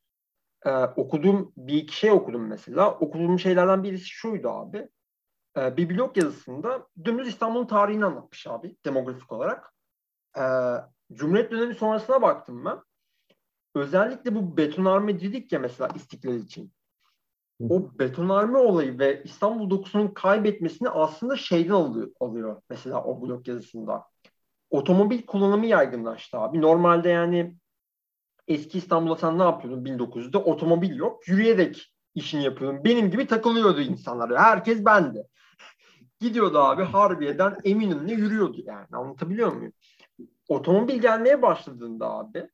e, okuduğum bir iki şey okudum mesela. Okuduğum şeylerden birisi şuydu abi. E, bir blog yazısında dümdüz İstanbul'un tarihini anlatmış abi demografik olarak. E, Cumhuriyet dönemi sonrasına baktım ben. Özellikle bu betonarme dedik ya mesela istiklal için o betonarme olayı ve İstanbul dokusunun kaybetmesini aslında şeyden alıyor, alıyor mesela o blog yazısında. Otomobil kullanımı yaygınlaştı abi. Normalde yani eski İstanbul'da sen ne yapıyordun 1900'de? Otomobil yok. Yürüyerek işini yapıyordun. Benim gibi takılıyordu insanlar. Herkes bende. Gidiyordu abi Harbiye'den Eminönü'ne yürüyordu yani. Anlatabiliyor muyum? Otomobil gelmeye başladığında abi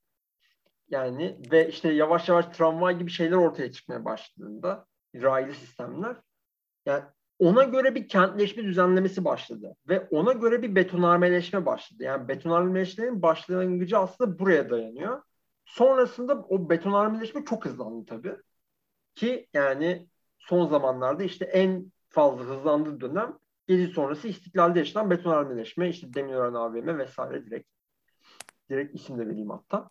yani ve işte yavaş yavaş tramvay gibi şeyler ortaya çıkmaya başladığında raylı sistemler. Yani ona göre bir kentleşme düzenlemesi başladı ve ona göre bir betonarmeleşme başladı. Yani betonarmeleşmenin başlangıcı aslında buraya dayanıyor. Sonrasında o betonarmeleşme çok hızlandı tabii. Ki yani son zamanlarda işte en fazla hızlandığı dönem gezi sonrası istiklalde yaşanan betonarmeleşme, işte Demirören AVM vesaire direkt direkt isim de vereyim hatta.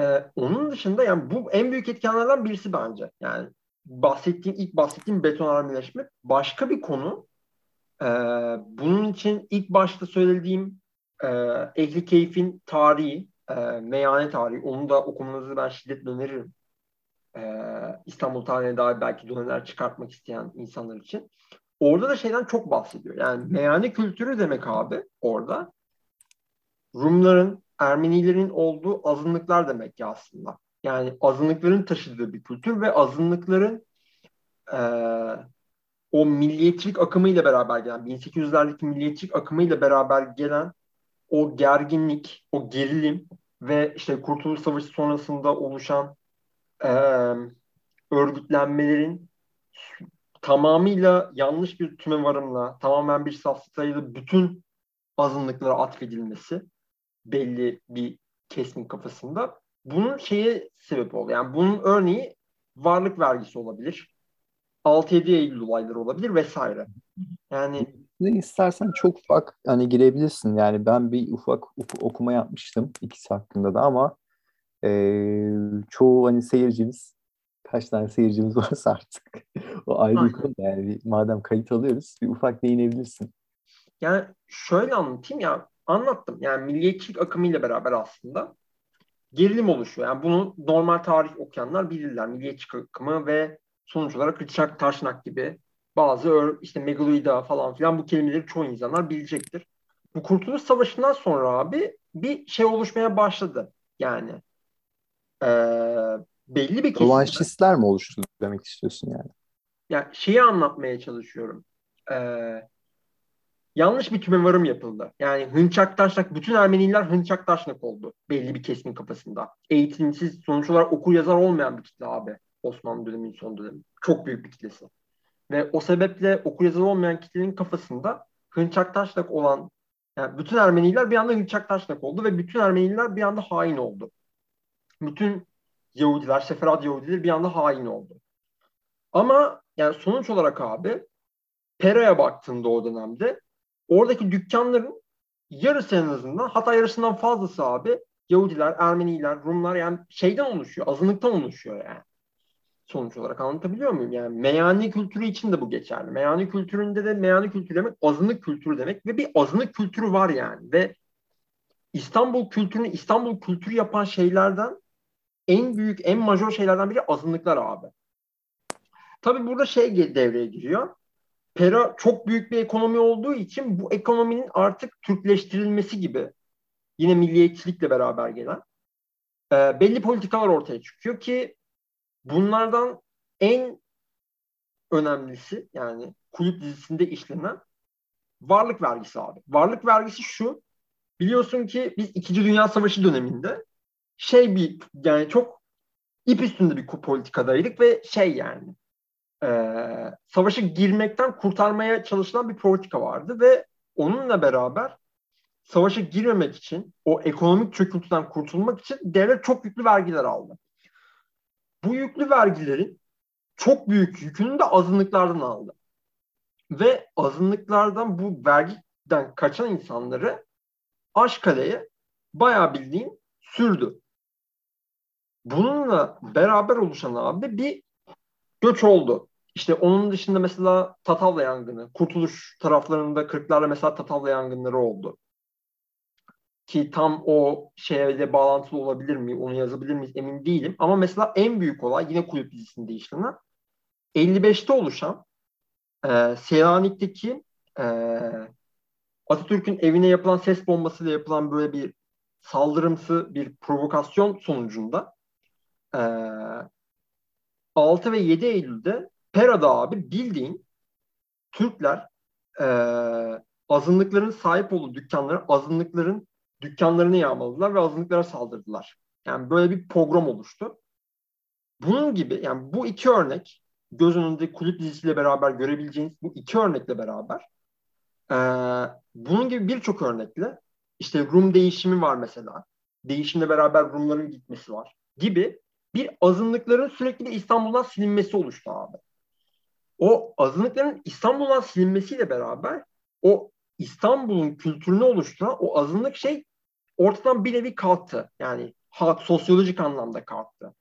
Ee, onun dışında yani bu en büyük etkenlerden birisi bence. Yani bahsettiğim ilk bahsettiğim betonarmeleşme başka bir konu. Ee, bunun için ilk başta söylediğim e, ehli keyfin tarihi, e, meyhane tarihi. Onu da okumanızı ben şiddetle öneririm. Ee, İstanbul tarihine dair belki dönemler çıkartmak isteyen insanlar için. Orada da şeyden çok bahsediyor. Yani meyhane kültürü demek abi orada. Rumların, Ermenilerin olduğu azınlıklar demek ki aslında. Yani azınlıkların taşıdığı bir kültür ve azınlıkların e, o milliyetçilik akımıyla beraber gelen, 1800'lerdeki milliyetçilik akımıyla beraber gelen o gerginlik, o gerilim ve işte Kurtuluş Savaşı sonrasında oluşan e, örgütlenmelerin tamamıyla yanlış bir tüme varımla, tamamen bir safsatayla bütün azınlıklara atfedilmesi belli bir kesimin kafasında. Bunun şeye sebep oldu. Yani bunun örneği varlık vergisi olabilir. 6-7 Eylül olayları olabilir vesaire. Yani ne istersen çok ufak hani girebilirsin. Yani ben bir ufak okuma yapmıştım ikisi hakkında da ama e, çoğu hani seyircimiz kaç tane seyircimiz varsa artık o ayrı bir konu yani madem kayıt alıyoruz bir ufak değinebilirsin. Yani şöyle anlatayım ya anlattım. Yani milliyetçilik akımıyla beraber aslında gerilim oluşuyor. Yani bunu normal tarih okuyanlar bilirler. Milliyetçilik akımı ve sonuç olarak Richard Taşnak gibi bazı işte Megaloida falan filan bu kelimeleri çoğu insanlar bilecektir. Bu Kurtuluş Savaşı'ndan sonra abi bir şey oluşmaya başladı. Yani e, belli bir kesimde. Rovanşistler mi oluştu demek istiyorsun yani? Yani şeyi anlatmaya çalışıyorum. Ee, yanlış bir tümevarım yapıldı. Yani hınçak bütün Ermeniler hınçak oldu belli bir kesimin kafasında. Eğitimsiz, sonuç olarak okur yazar olmayan bir kitle abi. Osmanlı döneminin son dönemi. Çok büyük bir kitlesi. Ve o sebeple okur yazar olmayan kitlenin kafasında hınçak olan yani bütün Ermeniler bir anda hınçak oldu ve bütün Ermeniler bir anda hain oldu. Bütün Yahudiler, Seferat Yahudiler bir anda hain oldu. Ama yani sonuç olarak abi Pera'ya baktığında o dönemde oradaki dükkanların yarısı en azından hatta yarısından fazlası abi Yahudiler, Ermeniler, Rumlar yani şeyden oluşuyor, azınlıktan oluşuyor yani. Sonuç olarak anlatabiliyor muyum? Yani meyhane kültürü için de bu geçerli. Meyhane kültüründe de meyhane kültürü demek azınlık kültürü demek ve bir azınlık kültürü var yani ve İstanbul kültürünü İstanbul kültürü yapan şeylerden en büyük, en major şeylerden biri azınlıklar abi. Tabii burada şey devreye giriyor. Pera çok büyük bir ekonomi olduğu için bu ekonominin artık Türkleştirilmesi gibi yine milliyetçilikle beraber gelen e, belli politikalar ortaya çıkıyor ki bunlardan en önemlisi yani kulüp dizisinde işlenen varlık vergisi abi. Varlık vergisi şu. Biliyorsun ki biz 2. Dünya Savaşı döneminde şey bir yani çok ip üstünde bir politikadaydık ve şey yani e, savaşa girmekten kurtarmaya çalışılan bir politika vardı ve onunla beraber savaşa girmemek için o ekonomik çöküntüden kurtulmak için devlet çok yüklü vergiler aldı. Bu yüklü vergilerin çok büyük yükünü de azınlıklardan aldı. Ve azınlıklardan bu vergiden kaçan insanları Aşkale'ye bayağı bildiğin sürdü. Bununla beraber oluşan abi bir göç oldu. İşte onun dışında mesela Tatavla yangını, Kurtuluş taraflarında Kırklarla mesela Tatavla yangınları oldu. Ki tam o şeyle bağlantılı olabilir mi, onu yazabilir miyiz emin değilim. Ama mesela en büyük olay yine kulüp dizisinde işlenen 55'te oluşan e, Selanik'teki e, Atatürk'ün evine yapılan ses bombasıyla yapılan böyle bir saldırımsı bir provokasyon sonucunda e, 6 ve 7 Eylül'de Pera'da abi bildiğin Türkler e, azınlıkların sahip olduğu dükkanları azınlıkların dükkanlarını yağmaladılar ve azınlıklara saldırdılar. Yani böyle bir pogrom oluştu. Bunun gibi yani bu iki örnek göz önünde kulüp dizisiyle beraber görebileceğiniz bu iki örnekle beraber e, bunun gibi birçok örnekle işte Rum değişimi var mesela. Değişimle beraber Rumların gitmesi var gibi bir azınlıkların sürekli İstanbul'dan silinmesi oluştu abi. O azınlıkların İstanbul'dan silinmesiyle beraber o İstanbul'un kültürünü oluşturan o azınlık şey ortadan bir nevi kalktı. Yani halk sosyolojik anlamda kalktı.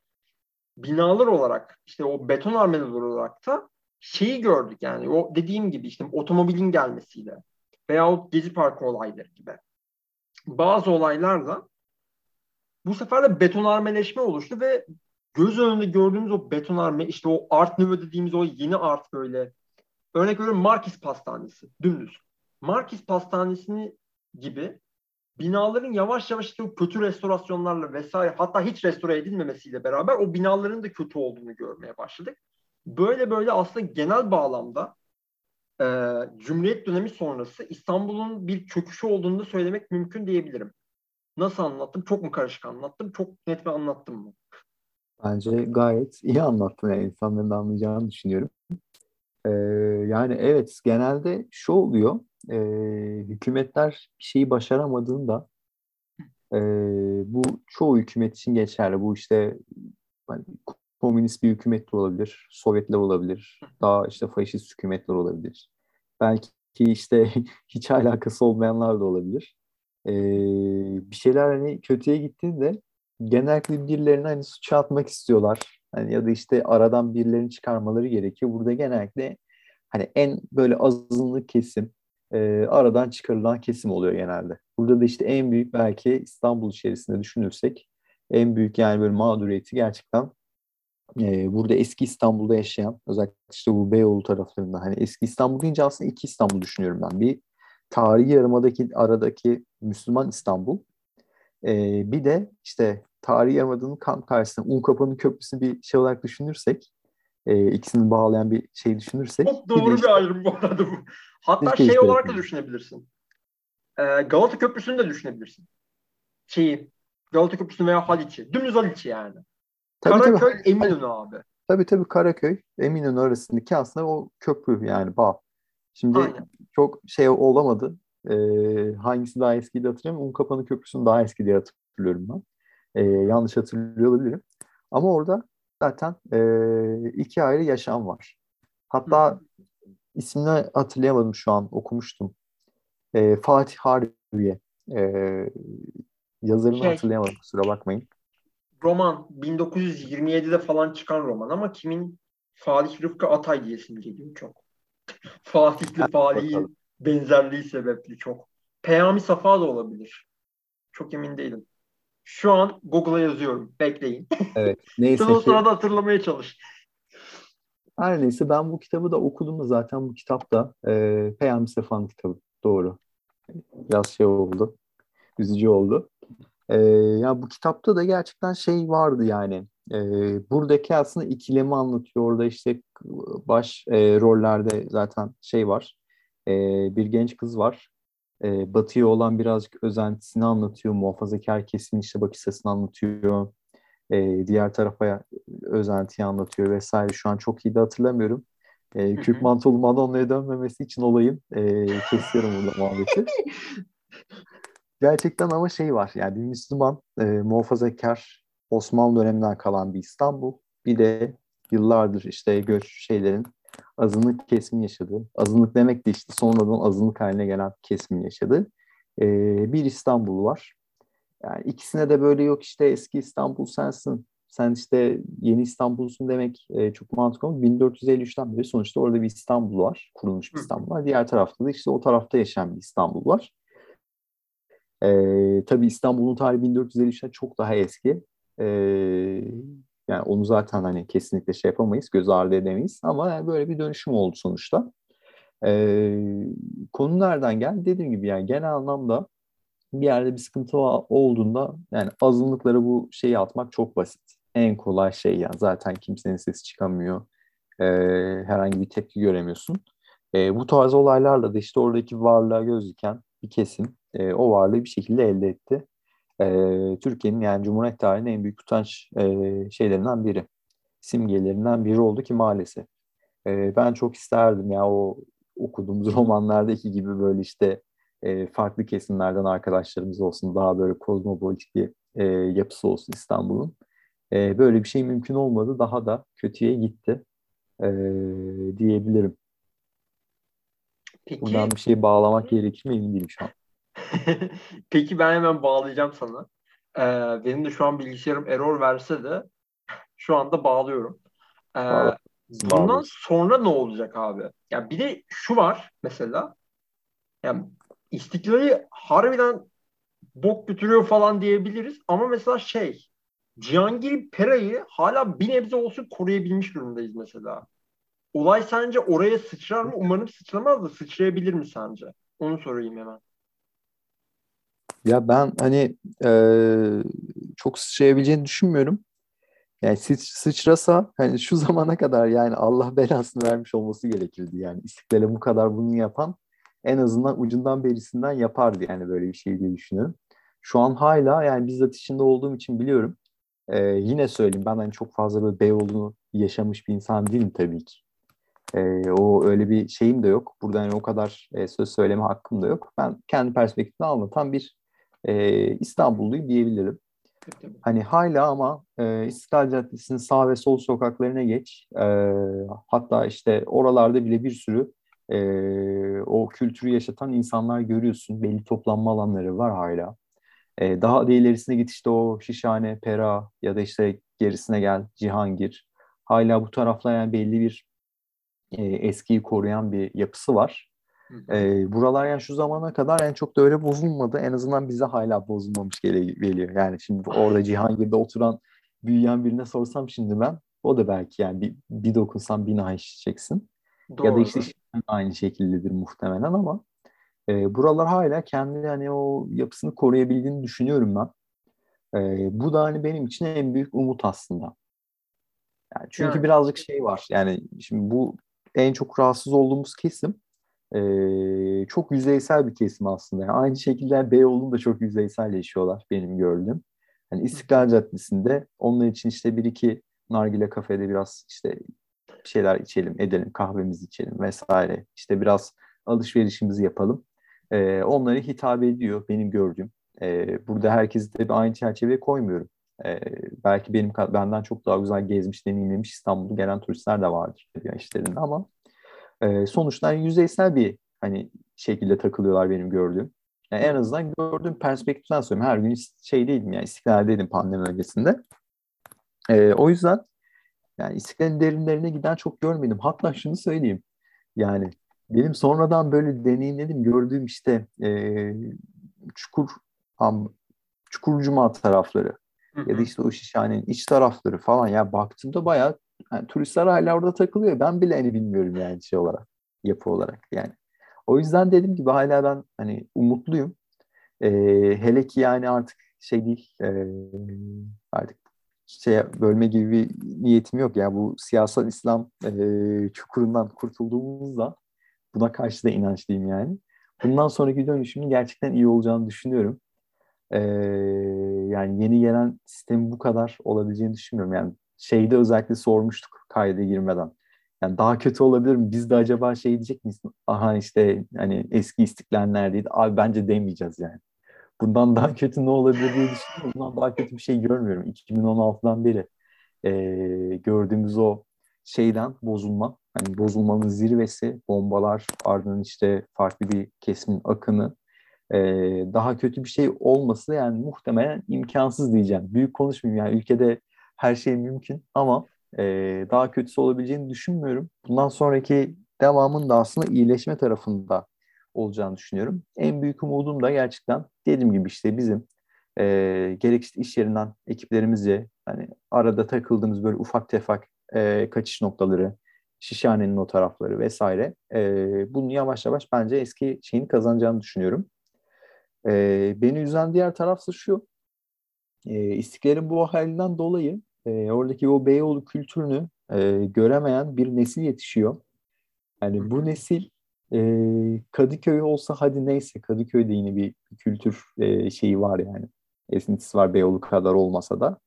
Binalar olarak işte o beton armeler olarak da şeyi gördük yani o dediğim gibi işte otomobilin gelmesiyle veyahut Gezi Parkı olayları gibi. Bazı olaylarla bu sefer de betonarmeleşme oluştu ve göz önünde gördüğümüz o betonarme işte o Art Nouveau dediğimiz o yeni art böyle örnek veriyorum Markis Pastanesi dümdüz. Markis Pastanesi'ni gibi binaların yavaş yavaş işte o kötü restorasyonlarla vesaire hatta hiç restore edilmemesiyle beraber o binaların da kötü olduğunu görmeye başladık. Böyle böyle aslında genel bağlamda e, Cumhuriyet dönemi sonrası İstanbul'un bir çöküşü olduğunu da söylemek mümkün diyebilirim. Nasıl anlattım? Çok mu karışık anlattım? Çok net ve anlattım mı? Bence gayet iyi anlattın yani insanların anlayacağını düşünüyorum. Ee, yani evet genelde şu oluyor e, hükümetler bir şeyi başaramadığında e, bu çoğu hükümet için geçerli. Bu işte hani, komünist bir hükümet de olabilir, Sovyetler olabilir, daha işte faşist hükümetler olabilir. Belki işte hiç alakası olmayanlar da olabilir. Ee, bir şeyler hani kötüye gittiğinde genellikle birilerine hani suça atmak istiyorlar. Hani ya da işte aradan birilerini çıkarmaları gerekiyor. Burada genellikle hani en böyle azınlık kesim e, aradan çıkarılan kesim oluyor genelde. Burada da işte en büyük belki İstanbul içerisinde düşünürsek en büyük yani böyle mağduriyeti gerçekten e, burada eski İstanbul'da yaşayan özellikle işte bu Beyoğlu taraflarında hani eski İstanbul deyince aslında iki İstanbul düşünüyorum ben. Bir tarihi yarımadaki aradaki Müslüman İstanbul E, bir de işte tarihi Yarımada'nın kam karşısında Unkapanı Köprüsü bir şey olarak düşünürsek e, ikisini bağlayan bir şey düşünürsek. Çok doğru bir, işte, bir ayrım bu arada bu. Hatta şey işte olarak da düşünebilirsin. Ee, Galata Köprüsü'nü de düşünebilirsin. Şeyi, Galata Köprüsü'nü veya Haliç'i. Dümdüz Haliç'i yani. Tabii, Karaköy, tabii. Eminönü abi. Tabii tabii Karaköy, Eminönü arasındaki aslında o köprü yani bağ. Şimdi Aynen. Çok şey olamadı. Ee, hangisi daha eskiydi hatırlamıyorum. Unkapanı Köprüsü'nün daha eski diye hatırlıyorum ben. Ee, yanlış hatırlıyor olabilirim. Ama orada zaten e, iki ayrı yaşam var. Hatta Hı. ismini hatırlayamadım şu an okumuştum. E, Fatih Harbiye e, yazarını şey, hatırlayamadım kusura bakmayın. Roman 1927'de falan çıkan roman ama kimin Fatih Rıfkı Atay diyesim geliyor çok. Fatih'li Fatih'in benzerliği sebepli çok. Peyami Safa da olabilir. Çok emin değilim. Şu an Google'a yazıyorum. Bekleyin. Evet. Neyse Sen o sırada hatırlamaya çalış. Her neyse ben bu kitabı da okudum da zaten bu kitapta e, Peyami Safa'nın kitabı. Doğru. Biraz şey oldu. Üzücü oldu. E, ya bu kitapta da gerçekten şey vardı yani. E, buradaki aslında ikilemi anlatıyor. Orada işte baş e, rollerde zaten şey var. E, bir genç kız var e, Batı'ya olan birazcık özentisini anlatıyor. Muhafazakar kesimin işte bakış açısını anlatıyor. E, diğer tarafa özentiyi anlatıyor vesaire. Şu an çok iyi de hatırlamıyorum. E, Kürk mantolu Madonna'ya dönmemesi için olayım. E, kesiyorum burada muhabbeti. Gerçekten ama şey var yani bir Müslüman e, muhafazakar Osmanlı döneminden kalan bir İstanbul. Bir de yıllardır işte göç şeylerin azınlık kesimin yaşadığı, azınlık demek de işte sonradan azınlık haline gelen kesimin yaşadığı e, bir İstanbul var. Yani ikisine de böyle yok işte eski İstanbul sensin, sen işte yeni İstanbul'sun demek e, çok mantıklı ama 1453'ten beri sonuçta orada bir İstanbul var, kurulmuş bir İstanbul var. Diğer tarafta da işte o tarafta yaşayan bir İstanbul var. E, tabii İstanbul'un tarihi 1453'ten çok daha eski. E, yani onu zaten hani kesinlikle şey yapamayız, göz ardı edemeyiz. Ama yani böyle bir dönüşüm oldu sonuçta. Ee, konu nereden geldi? Dediğim gibi yani genel anlamda bir yerde bir sıkıntı olduğunda yani azınlıklara bu şeyi atmak çok basit. En kolay şey yani zaten kimsenin sesi çıkamıyor. Ee, herhangi bir tepki göremiyorsun. Ee, bu tarz olaylarla da işte oradaki varlığa göz diken bir kesim e, o varlığı bir şekilde elde etti e, Türkiye'nin yani Cumhuriyet tarihinin en büyük utanç e, şeylerinden biri. Simgelerinden biri oldu ki maalesef. E, ben çok isterdim ya o okuduğumuz romanlardaki gibi böyle işte e, farklı kesimlerden arkadaşlarımız olsun. Daha böyle kozmopolitik bir e, yapısı olsun İstanbul'un. E, böyle bir şey mümkün olmadı. Daha da kötüye gitti e, diyebilirim. Peki, Buradan bir şey bağlamak gerekir mi emin değilim şu an. Peki ben hemen bağlayacağım sana. Ee, benim de şu an bilgisayarım error verse de şu anda bağlıyorum. Ee, bundan sonra ne olacak abi? Ya yani bir de şu var mesela. Yani istiklali harbiden bok götürüyor falan diyebiliriz ama mesela şey Cihangir Pera'yı hala bir nebze olsun koruyabilmiş durumdayız mesela. Olay sence oraya sıçrar mı? Umarım sıçramaz da sıçrayabilir mi sence? Onu sorayım hemen. Ya ben hani e, çok sıçrayabileceğini düşünmüyorum. Yani sıç, sıçrasa hani şu zamana kadar yani Allah belasını vermiş olması gerekirdi. Yani istiklale bu kadar bunu yapan en azından ucundan berisinden yapardı yani böyle bir şey diye düşünüyorum. Şu an hala yani bizzat içinde olduğum için biliyorum. Ee, yine söyleyeyim ben hani çok fazla böyle Beyoğlu'nu yaşamış bir insan değilim tabii ki. Ee, o öyle bir şeyim de yok. Burada yani o kadar e, söz söyleme hakkım da yok. Ben kendi perspektifimden anlatan bir e, İstanbulluyum diyebilirim. Hani hala ama e, İstiklal Caddesi'nin sağ ve sol sokaklarına geç. E, hatta işte oralarda bile bir sürü e, o kültürü yaşatan insanlar görüyorsun. Belli toplanma alanları var hala. E, daha da ilerisine git işte o Şişhane, Pera ya da işte gerisine gel Cihangir. Hala bu taraflar yani belli bir e, eskiyi koruyan bir yapısı var. E, buralar yani şu zamana kadar en çok da öyle bozulmadı. En azından bize hala bozulmamış geliyor. Yani şimdi orada Cihangir'de oturan, büyüyen birine sorsam şimdi ben o da belki yani bir, bir dokunsam bina işleyeceksin. Doğru. Ya da işte aynı şekildedir muhtemelen ama e, buralar hala kendi yani o yapısını koruyabildiğini düşünüyorum ben. E, bu da hani benim için en büyük umut aslında. Yani çünkü Yani. birazcık şey var. Yani şimdi bu en çok rahatsız olduğumuz kesim e, çok yüzeysel bir kesim aslında. Yani aynı şekilde Beyoğlu'nda da çok yüzeysel yaşıyorlar benim gördüğüm. Yani İstiklal Caddesi'nde onun için işte bir iki nargile kafede biraz işte şeyler içelim, edelim, kahvemizi içelim vesaire. İşte biraz alışverişimizi yapalım. E, onlara hitap ediyor benim gördüğüm. E, burada herkesi de aynı çerçeveye koymuyorum. E, belki benim benden çok daha güzel gezmiş, deneyimlemiş İstanbul'u gelen turistler de vardır işlerinde ama e, sonuçta yüzeysel bir hani şekilde takılıyorlar benim gördüğüm. Yani en azından gördüğüm perspektiften söylüyorum. Her gün şey değilim yani istiklaldeydim pandemi öncesinde. E, o yüzden yani istiklalin derinlerine giden çok görmedim. Hatta şunu söyleyeyim. Yani benim sonradan böyle deneyimledim, gördüğüm işte e, Çukur Am, Çukurcuma tarafları hı hı. ya da işte o şişhanenin iç tarafları falan ya baktığımda bayağı yani turistler hala orada takılıyor. Ben bile hani bilmiyorum yani şey olarak, yapı olarak yani. O yüzden dediğim gibi hala ben hani umutluyum. E, hele ki yani artık şey değil e, artık şey bölme gibi bir niyetim yok. Yani bu siyasal İslam e, çukurundan kurtulduğumuzda buna karşı da inançlıyım yani. Bundan sonraki dönüşümün gerçekten iyi olacağını düşünüyorum. Ee, yani yeni gelen sistemin bu kadar olabileceğini düşünmüyorum. Yani şeyde özellikle sormuştuk kayda girmeden. Yani daha kötü olabilir mi? Biz de acaba şey diyecek miyiz? Aha işte hani eski istiklal? Abi bence demeyeceğiz yani. Bundan daha kötü ne olabilir diye düşünüyorum. Bundan daha kötü bir şey görmüyorum. 2016'dan beri e, gördüğümüz o şeyden bozulma. Hani bozulmanın zirvesi, bombalar, ardından işte farklı bir kesimin akını. E, daha kötü bir şey olması yani muhtemelen imkansız diyeceğim. Büyük konuşmayayım yani ülkede her şey mümkün ama e, daha kötüsü olabileceğini düşünmüyorum. Bundan sonraki devamın da aslında iyileşme tarafında olacağını düşünüyorum. En büyük umudum da gerçekten dediğim gibi işte bizim e, gerek işte iş yerinden ekiplerimizce hani arada takıldığımız böyle ufak tefak e, kaçış noktaları, şişhanenin o tarafları vesaire e, bunu yavaş yavaş bence eski şeyini kazanacağını düşünüyorum. E, beni üzen diğer tarafsa şu e, İstiklal'in bu halinden dolayı e, oradaki o Beyoğlu kültürünü e, göremeyen bir nesil yetişiyor. Yani bu nesil e, Kadıköy olsa hadi neyse Kadıköy'de yine bir, kültür e, şeyi var yani. Esintisi var Beyoğlu kadar olmasa da.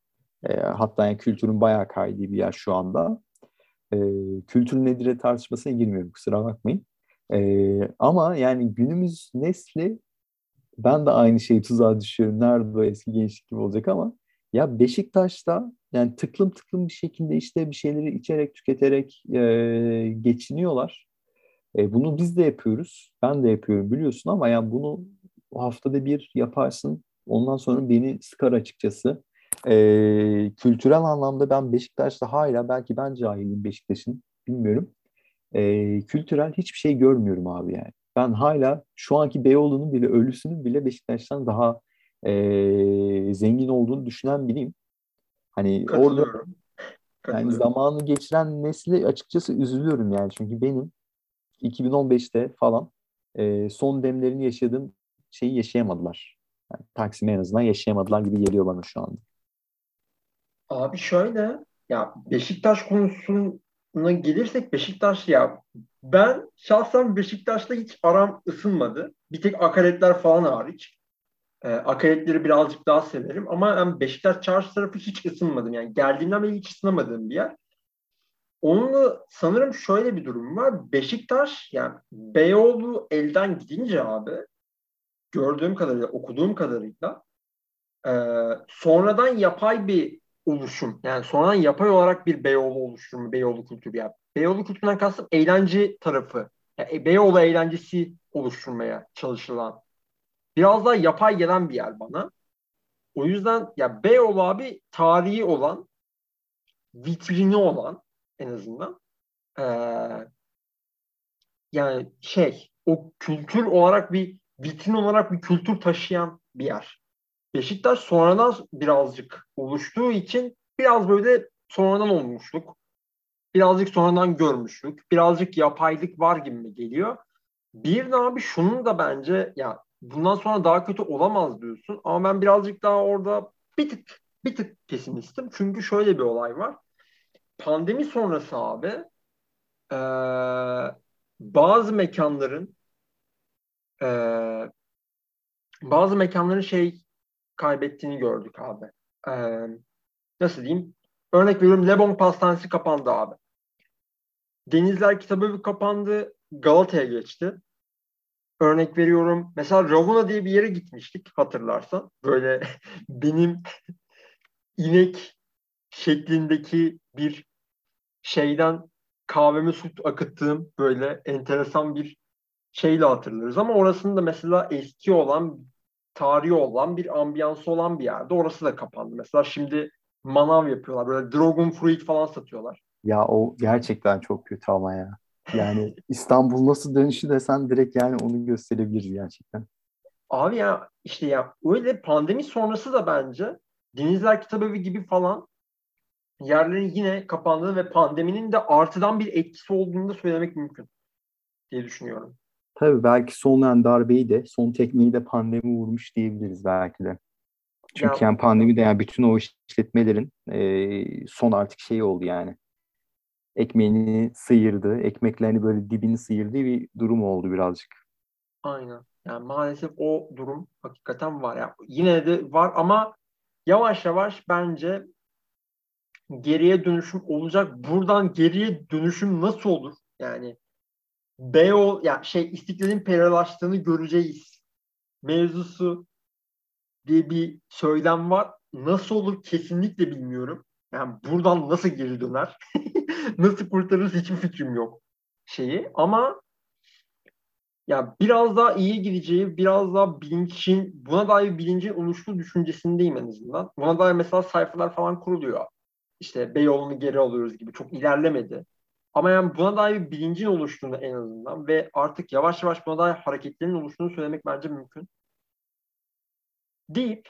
E, hatta yani kültürün bayağı kaydığı bir yer şu anda. E, kültür nedir tartışmasına girmiyorum kusura bakmayın. E, ama yani günümüz nesli ben de aynı şeyi tuzağa düşüyorum. Nerede o eski gençlik gibi olacak ama ya Beşiktaş'ta yani tıklım tıklım bir şekilde işte bir şeyleri içerek tüketerek e, geçiniyorlar. E, bunu biz de yapıyoruz. Ben de yapıyorum biliyorsun ama yani bunu haftada bir yaparsın. Ondan sonra beni sıkar açıkçası. E, kültürel anlamda ben Beşiktaş'ta hala belki ben cahilim Beşiktaş'ın bilmiyorum. E, kültürel hiçbir şey görmüyorum abi yani. Ben hala şu anki Beyoğlu'nun bile ölüsünün bile Beşiktaş'tan daha e, zengin olduğunu düşünen biriyim. Hani orada yani zamanı geçiren nesli açıkçası üzülüyorum yani. Çünkü benim 2015'te falan e, son demlerini yaşadığım şeyi yaşayamadılar. Yani Taksim'i en azından yaşayamadılar gibi geliyor bana şu anda. Abi şöyle ya Beşiktaş konusuna gelirsek Beşiktaş ya ben şahsen Beşiktaş'ta hiç aram ısınmadı. Bir tek akaretler falan hariç. E, akaretleri birazcık daha severim ama yani Beşiktaş Çarşı tarafı hiç ısınmadım. Yani geldiğimden beri hiç ısınamadığım bir yer. Onunla sanırım şöyle bir durum var. Beşiktaş yani Beyoğlu elden gidince abi gördüğüm kadarıyla, okuduğum kadarıyla e, sonradan yapay bir oluşum. Yani sonradan yapay olarak bir Beyoğlu oluşumu, Beyoğlu kültürü. Yani Beyoğlu kültüründen kastım eğlence tarafı. Yani Beyoğlu eğlencesi oluşturmaya çalışılan. Biraz daha yapay gelen bir yer bana. O yüzden ya Beyoğlu abi tarihi olan, vitrini olan en azından ee, yani şey o kültür olarak bir vitrin olarak bir kültür taşıyan bir yer. Beşiktaş sonradan birazcık oluştuğu için biraz böyle sonradan olmuşluk. Birazcık sonradan görmüşlük. Birazcık yapaylık var gibi mi geliyor. Bir de abi şunun da bence ya bundan sonra daha kötü olamaz diyorsun. Ama ben birazcık daha orada bir tık bir tık pesimistim. Çünkü şöyle bir olay var. Pandemi sonrası abi e, bazı mekanların e, bazı mekanların şey kaybettiğini gördük abi. E, nasıl diyeyim? Örnek veriyorum Lebon Pastanesi kapandı abi. Denizler Kitabı kapandı. Galata'ya geçti. Örnek veriyorum. Mesela Ravuna diye bir yere gitmiştik hatırlarsan. Böyle benim inek şeklindeki bir şeyden kahveme süt akıttığım böyle enteresan bir şeyle hatırlarız. Ama orasının da mesela eski olan, tarihi olan bir ambiyansı olan bir yerde. Orası da kapandı. Mesela şimdi manav yapıyorlar. Böyle dragon fruit falan satıyorlar. Ya o gerçekten çok kötü ama ya. Yani İstanbul nasıl dönüşü desen direkt yani onu gösterebiliriz gerçekten. Abi ya işte ya öyle pandemi sonrası da bence Denizler Kitabevi gibi falan yerlerin yine kapandığı ve pandeminin de artıdan bir etkisi olduğunu da söylemek mümkün diye düşünüyorum. Tabii belki son darbeyi de son tekmeyi de pandemi vurmuş diyebiliriz belki de. Çünkü ya, yani pandemi de yani bütün o işletmelerin e, son artık şey oldu yani. Ekmeğini sıyırdı, ekmeklerini böyle dibini sıyırdığı bir durum oldu birazcık. Aynen. Yani maalesef o durum hakikaten var. Yani yine de var ama yavaş yavaş bence geriye dönüşüm olacak. Buradan geriye dönüşüm nasıl olur? Yani Beyoğlu ya yani şey istiklalin perilaştığını göreceğiz. Mevzusu diye bir söylem var. Nasıl olur kesinlikle bilmiyorum. Yani buradan nasıl geri döner? nasıl kurtarırız hiçbir fikrim yok şeyi. Ama ya biraz daha iyi gideceği, biraz daha bilinçin, buna dair bilincin oluştuğu düşüncesindeyim en azından. Buna dair mesela sayfalar falan kuruluyor. İşte Beyoğlu'nu geri alıyoruz gibi. Çok ilerlemedi. Ama yani buna dair bir bilincin oluştuğunu en azından ve artık yavaş yavaş buna dair hareketlerin oluştuğunu söylemek bence mümkün. Deyip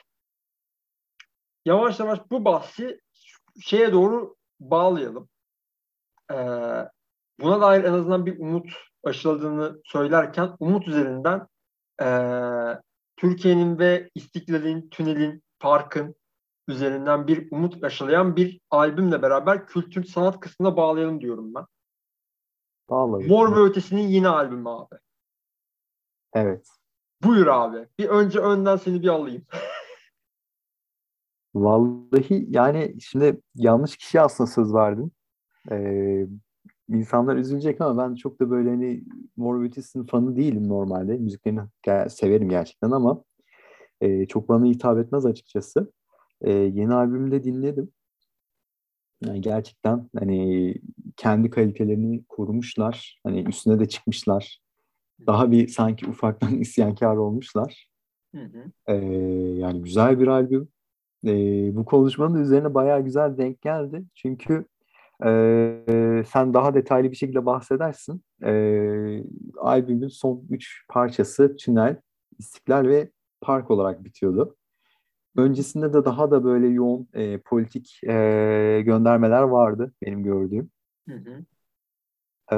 yavaş yavaş bu bahsi şeye doğru bağlayalım. Ee, buna dair en azından bir umut aşıladığını söylerken umut üzerinden e, Türkiye'nin ve İstiklal'in, Tünel'in, Park'ın üzerinden bir umut aşılayan bir albümle beraber kültür sanat kısmına bağlayalım diyorum ben. Bağlayalım. Mor ve Ötesi'nin yine albümü abi. Evet. Buyur abi. Bir önce önden seni bir alayım. Vallahi yani şimdi yanlış kişi aslında söz verdim. Ee, insanlar üzülecek ama ben çok da böyle hani Mor Ötesi'nin fanı değilim normalde. Müziklerini severim gerçekten ama e, çok bana hitap etmez açıkçası. E, yeni albümde dinledim. Yani gerçekten hani kendi kalitelerini korumuşlar. Hani üstüne de çıkmışlar. Daha bir sanki ufaktan isyankar olmuşlar. Hı hı. Ee, yani güzel bir albüm. Ee, bu konuşmanın üzerine bayağı güzel denk geldi. Çünkü ee, sen daha detaylı bir şekilde bahsedersin. Ee, albümün son üç parçası Tünel, İstiklal ve Park olarak bitiyordu. Öncesinde de daha da böyle yoğun e, politik e, göndermeler vardı benim gördüğüm. Hı hı. Ee,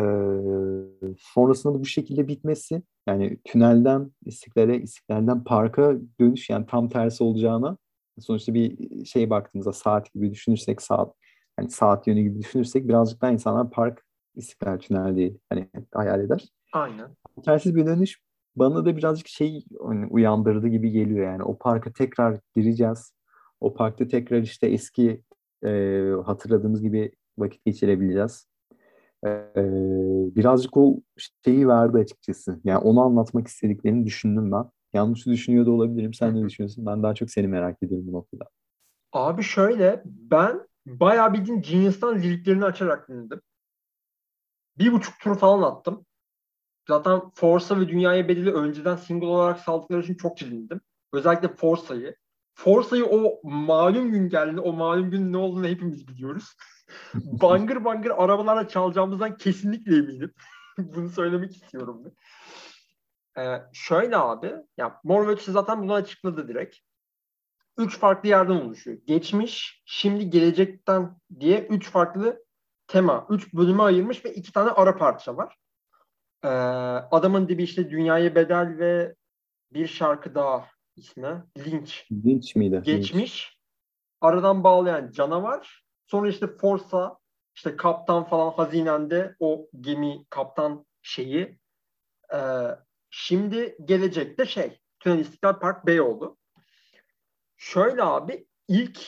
sonrasında da bu şekilde bitmesi yani tünelden istiklale, istiklalden parka dönüş yani tam tersi olacağına sonuçta bir şey baktığımızda saat gibi düşünürsek saat hani saat yönü gibi düşünürsek birazcık daha insanlar park istiklal tünel diye hani hayal eder. Aynen. Tersiz bir dönüş bana da birazcık şey hani uyandırdı gibi geliyor yani. O parka tekrar gireceğiz. O parkta tekrar işte eski e, hatırladığımız gibi vakit geçirebileceğiz. E, birazcık o şeyi verdi açıkçası. Yani onu anlatmak istediklerini düşündüm ben. Yanlış düşünüyor da olabilirim. Sen ne düşünüyorsun? Ben daha çok seni merak ediyorum bu noktada. Abi şöyle ben bayağı bildiğin Genius'tan liriklerini açarak dinledim. Bir buçuk tur falan attım. Zaten Forza ve Dünyaya Bedeli önceden single olarak saldıkları için çok çilindim. Özellikle Forza'yı. Forza'yı o malum gün geldi. O malum gün ne olduğunu hepimiz biliyoruz. bangır bangır arabalarla çalacağımızdan kesinlikle eminim. Bunu söylemek istiyorum. Ben. Ee, şöyle abi, ya Mor ve zaten bunu açıkladı direkt. Üç farklı yerden oluşuyor. Geçmiş, şimdi gelecekten diye üç farklı tema, üç bölüme ayırmış ve iki tane ara parça var. Ee, adamın dibi işte Dünyaya Bedel ve bir şarkı daha ismi. Lynch. Lynch miydi? Geçmiş. aradan bağlayan canavar. Sonra işte Forsa, işte kaptan falan hazinende o gemi kaptan şeyi. Ee, şimdi gelecekte şey Tünel İstiklal Park Bey oldu. Şöyle abi ilk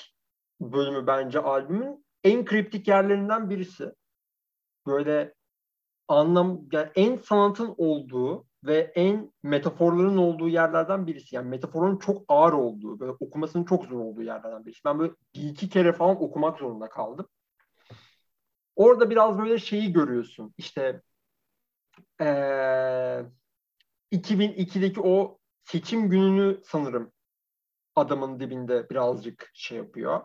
bölümü bence albümün en kriptik yerlerinden birisi. Böyle anlam yani en sanatın olduğu ve en metaforların olduğu yerlerden birisi. Yani metaforun çok ağır olduğu, böyle okumasının çok zor olduğu yerlerden birisi. Ben böyle bir iki kere falan okumak zorunda kaldım. Orada biraz böyle şeyi görüyorsun. İşte ee, 2002'deki o seçim gününü sanırım adamın dibinde birazcık şey yapıyor.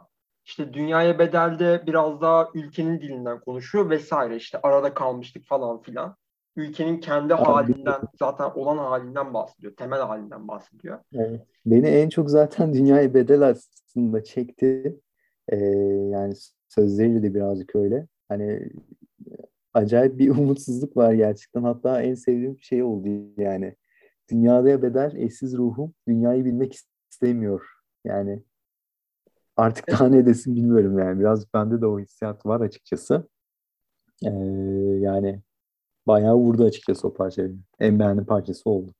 İşte dünyaya bedelde biraz daha ülkenin dilinden konuşuyor vesaire. İşte arada kalmıştık falan filan ülkenin kendi Abi, halinden zaten olan halinden bahsediyor. Temel halinden bahsediyor. Evet. Beni en çok zaten dünyaya bedel aslında çekti. Ee, yani sözleriyle de birazcık öyle. Hani acayip bir umutsuzluk var gerçekten. Hatta en sevdiğim şey oldu yani. Dünyaya bedel eşsiz ruhum dünyayı bilmek istemiyor. Yani artık daha ne desin bilmiyorum yani. Biraz bende de o hissiyat var açıkçası. Ee, yani bayağı vurdu açıkçası o parça. En beğendiğim parçası oldu.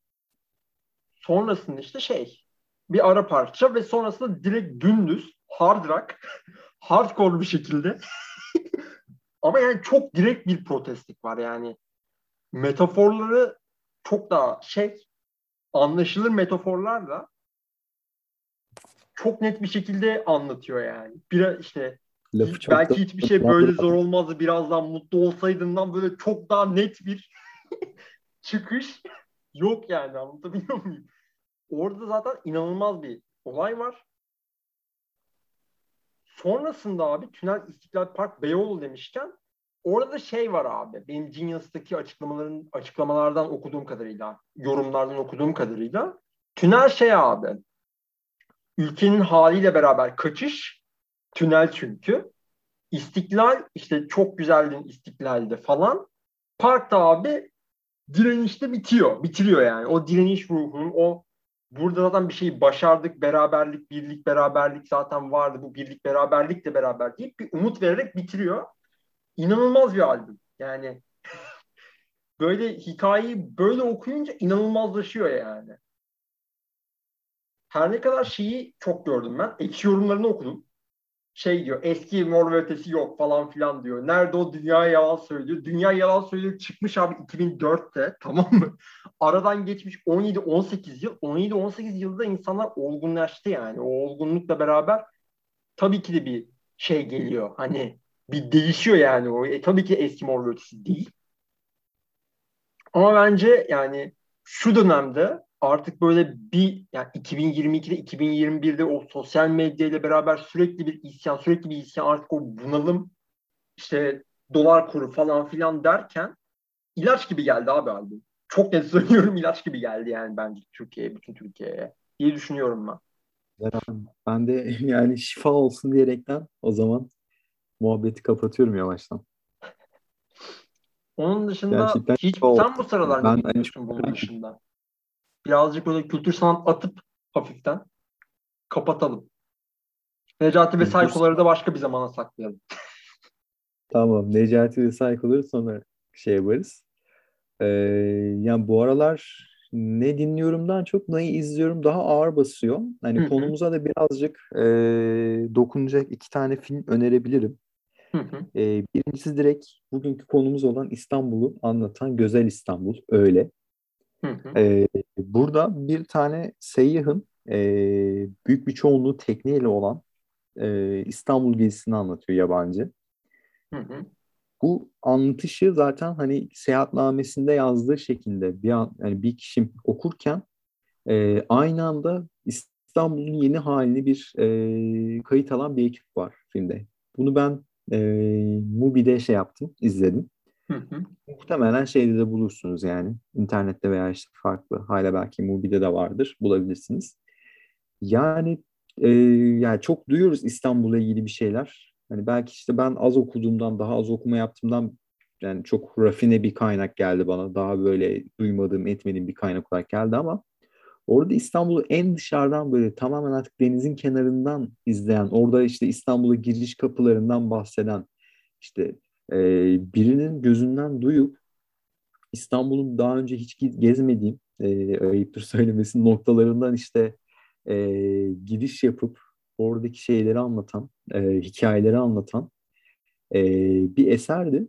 Sonrasında işte şey bir ara parça ve sonrasında direkt dümdüz hard rock hardcore bir şekilde ama yani çok direkt bir protestlik var yani metaforları çok daha şey anlaşılır metaforlarla çok net bir şekilde anlatıyor yani. Bir işte Lafı çok belki da, hiçbir şey böyle zor olmazdı. Birazdan mutlu olsaydından böyle çok daha net bir çıkış yok yani anlatabiliyor muyum? Orada zaten inanılmaz bir olay var. Sonrasında abi Tünel İstiklal Park Beyoğlu demişken orada şey var abi. Benim Genius'taki açıklamaların açıklamalardan okuduğum kadarıyla, yorumlardan okuduğum kadarıyla tünel şey abi. Ülkenin haliyle beraber kaçış Tünel çünkü. İstiklal işte çok güzeldin istiklalde falan. Parkta abi direnişte bitiyor. Bitiriyor yani. O direniş ruhunun o burada zaten bir şeyi başardık. Beraberlik, birlik, beraberlik zaten vardı. Bu birlik, beraberlik de beraber deyip bir umut vererek bitiriyor. İnanılmaz bir albüm. Yani böyle hikayeyi böyle okuyunca inanılmazlaşıyor yani. Her ne kadar şeyi çok gördüm ben. Ekşi yorumlarını okudum şey diyor eski mor ötesi yok falan filan diyor. Nerede o dünya yalan söylüyor. Dünya yalan söylüyor çıkmış abi 2004'te tamam mı? Aradan geçmiş 17-18 yıl. 17-18 yılda insanlar olgunlaştı yani. O olgunlukla beraber tabii ki de bir şey geliyor. Hani bir değişiyor yani o. E, tabii ki eski mor ve ötesi değil. Ama bence yani şu dönemde artık böyle bir yani 2022'de 2021'de o sosyal medya ile beraber sürekli bir isyan sürekli bir isyan artık o bunalım işte dolar kuru falan filan derken ilaç gibi geldi abi albüm. Çok net söylüyorum ilaç gibi geldi yani bence Türkiye'ye, bütün Türkiye'ye diye düşünüyorum ben. Ben de yani şifa olsun diyerekten o zaman muhabbeti kapatıyorum yavaştan. Onun dışında Gerçekten hiç sen bu sıralar ben ne dinliyorsun bunun dışında? birazcık böyle kültür sanat atıp hafiften kapatalım. Necati ve Saykoları da başka bir zamana saklayalım. Tamam. Necati ve Saykoları sonra şey yaparız. Ee, yani bu aralar ne dinliyorumdan çok neyi izliyorum daha ağır basıyor. Hani Hı-hı. konumuza da birazcık e, dokunacak iki tane film önerebilirim. E, birincisi direkt bugünkü konumuz olan İstanbul'u anlatan Gözel İstanbul öyle. Hı hı. E, burada bir tane seyyahın e, büyük bir çoğunluğu tekneyle olan e, İstanbul gezisini anlatıyor yabancı. Hı hı. Bu anlatışı zaten hani seyahatnamesinde yazdığı şekilde bir an, yani bir kişi okurken e, aynı anda İstanbul'un yeni halini bir e, kayıt alan bir ekip var filmde. Bunu ben e, Mubi'de şey yaptım, izledim. Hı hı. Muhtemelen şeyde de bulursunuz yani. internette veya işte farklı. Hala belki Mubi'de de vardır. Bulabilirsiniz. Yani e, yani çok duyuyoruz İstanbul'la ilgili bir şeyler. Hani belki işte ben az okuduğumdan, daha az okuma yaptığımdan yani çok rafine bir kaynak geldi bana. Daha böyle duymadığım, etmediğim bir kaynak olarak geldi ama Orada İstanbul'u en dışarıdan böyle tamamen artık denizin kenarından izleyen, orada işte İstanbul'a giriş kapılarından bahseden, işte e, birinin gözünden duyup İstanbul'un daha önce hiç gezmediğim, e, ayıptır söylemesi noktalarından işte e, giriş yapıp oradaki şeyleri anlatan, e, hikayeleri anlatan e, bir eserdi,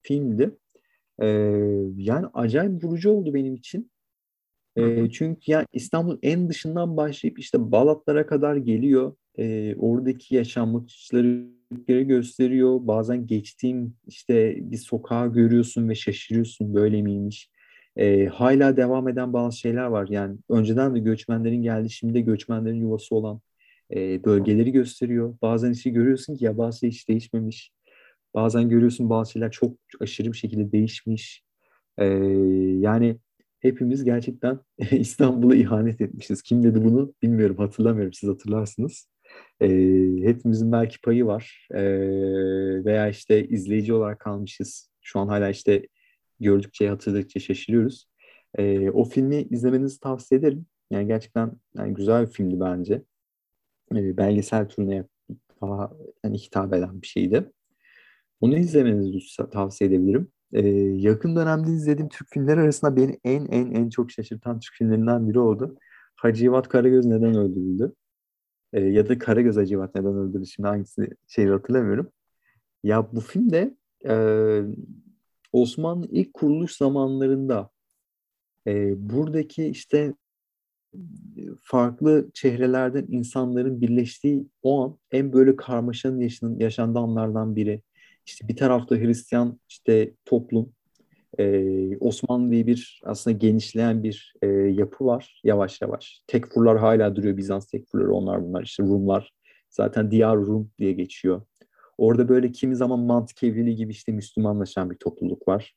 filmdi. E, yani acayip vurucu oldu benim için. E, çünkü yani İstanbul en dışından başlayıp işte Balatlara kadar geliyor. E, oradaki yaşanmışları gösteriyor. Bazen geçtiğim işte bir sokağı görüyorsun ve şaşırıyorsun böyle miymiş. E, hala devam eden bazı şeyler var. Yani önceden de göçmenlerin geldi, şimdi de göçmenlerin yuvası olan e, bölgeleri gösteriyor. Bazen işte görüyorsun ki ya bazı şey hiç değişmemiş. Bazen görüyorsun bazı şeyler çok aşırı bir şekilde değişmiş. E, yani hepimiz gerçekten İstanbul'a ihanet etmişiz. Kim dedi bunu bilmiyorum, hatırlamıyorum. Siz hatırlarsınız. E, hepimizin belki payı var. E, veya işte izleyici olarak kalmışız. Şu an hala işte gördükçe, hatırladıkça şaşırıyoruz. E, o filmi izlemenizi tavsiye ederim. Yani gerçekten yani güzel bir filmdi bence. E, belgesel türüne daha yani hitap eden bir şeydi. Onu izlemenizi tavsiye edebilirim. Ee, yakın dönemde izlediğim Türk filmleri arasında beni en en en çok şaşırtan Türk filmlerinden biri oldu. Hacivat Karagöz neden öldürüldü? Ee, ya da Karagöz Hacivat neden öldürüldü? Şimdi hangisi şeyi hatırlamıyorum. Ya bu filmde e, Osmanlı ilk kuruluş zamanlarında e, buradaki işte farklı çehrelerden insanların birleştiği o an en böyle karmaşanın yaşandığı anlardan biri. İşte bir tarafta Hristiyan işte toplum, e, Osmanlı diye bir aslında genişleyen bir e, yapı var yavaş yavaş. Tekfurlar hala duruyor, Bizans tekfurları onlar bunlar işte Rumlar. Zaten Diyar Rum diye geçiyor. Orada böyle kimi zaman mantık gibi işte Müslümanlaşan bir topluluk var.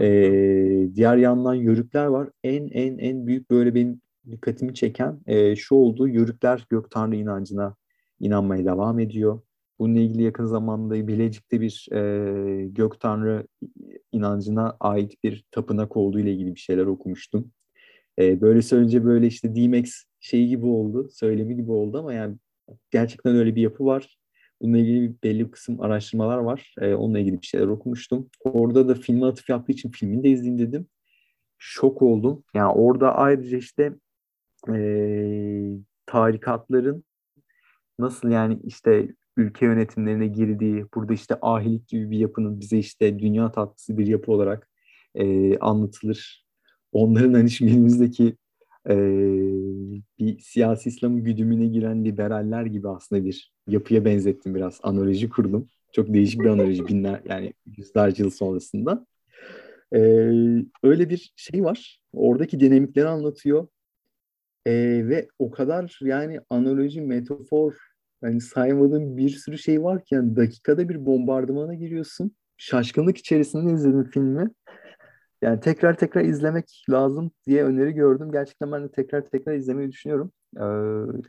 Ee, diğer yandan Yörükler var. En en en büyük böyle benim dikkatimi çeken e, şu oldu. Yörükler gök tanrı inancına inanmaya devam ediyor. Bununla ilgili yakın zamanda Bilecik'te bir e, gök tanrı inancına ait bir tapınak olduğu ile ilgili bir şeyler okumuştum. E, böyle söyleyince böyle işte D-Max şeyi gibi oldu, söylemi gibi oldu ama yani gerçekten öyle bir yapı var. Bununla ilgili belli bir kısım araştırmalar var. E, onunla ilgili bir şeyler okumuştum. Orada da filme atıf yaptığı için filmini de izleyeyim dedim. Şok oldum. Yani orada ayrıca işte e, tarikatların nasıl yani işte ülke yönetimlerine girdiği, burada işte ahilik gibi bir yapının bize işte dünya tatlısı bir yapı olarak e, anlatılır. Onların hani günümüzdeki e, bir siyasi İslam güdümüne giren liberaller gibi aslında bir yapıya benzettim biraz. Analoji kurdum. Çok değişik bir analoji binler yani yüzlerce yıl sonrasında. E, öyle bir şey var. Oradaki dinamikleri anlatıyor. E, ve o kadar yani analoji, metafor yani saymadığım bir sürü şey var ki yani dakikada bir bombardımana giriyorsun. Şaşkınlık içerisinde izledim filmi. Yani tekrar tekrar izlemek lazım diye öneri gördüm. Gerçekten ben de tekrar tekrar izlemeyi düşünüyorum. Ee,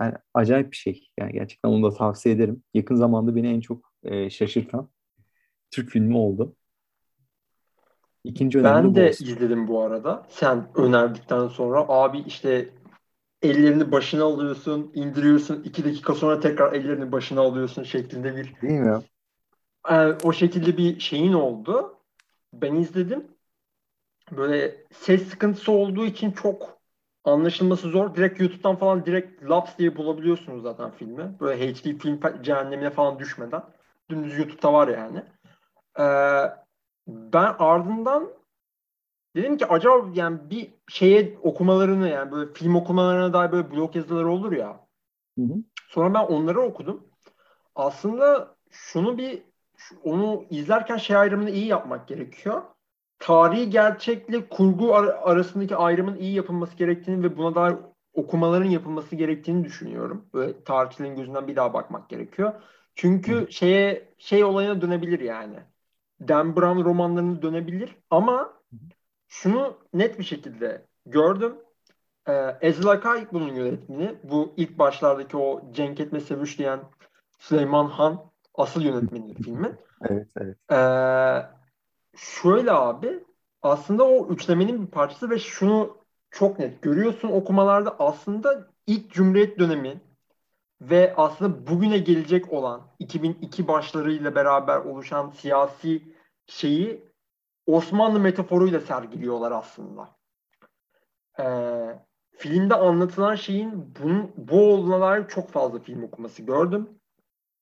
yani acayip bir şey. Yani gerçekten onu da tavsiye ederim. Yakın zamanda beni en çok e, şaşırtan Türk filmi oldu. İkinci ben de olsun. izledim bu arada. Sen önerdikten sonra abi işte ellerini başına alıyorsun, indiriyorsun. iki dakika sonra tekrar ellerini başına alıyorsun şeklinde bir Değil mi? Yani o şekilde bir şeyin oldu. Ben izledim. Böyle ses sıkıntısı olduğu için çok anlaşılması zor. Direkt YouTube'dan falan direkt Laps diye bulabiliyorsunuz zaten filmi. Böyle HD film cehennemine falan düşmeden. Dümdüz YouTube'da var yani. Ee, ben ardından Dedim ki acaba yani bir şeye okumalarını yani böyle film okumalarına dair böyle blog yazıları olur ya. Hı hı. Sonra ben onları okudum. Aslında şunu bir onu izlerken şey ayrımını iyi yapmak gerekiyor. Tarihi gerçekle kurgu ar- arasındaki ayrımın iyi yapılması gerektiğini ve buna dair okumaların yapılması gerektiğini düşünüyorum. Böyle tarihçilerin gözünden bir daha bakmak gerekiyor. Çünkü Hı. şeye şey olayına dönebilir yani. Dan Brown romanlarına dönebilir ama şunu net bir şekilde gördüm. Ee, Ezil Akay bunun yönetmeni. Bu ilk başlardaki o Cenk Etme Sevuş diyen Süleyman Han asıl yönetmeni filmin. Evet, evet. Ee, şöyle abi aslında o üçlemenin bir parçası ve şunu çok net. Görüyorsun okumalarda aslında ilk Cumhuriyet dönemi ve aslında bugüne gelecek olan 2002 başlarıyla beraber oluşan siyasi şeyi Osmanlı metaforuyla sergiliyorlar aslında. Ee, filmde anlatılan şeyin bunun, bu olduğuna çok fazla film okuması gördüm.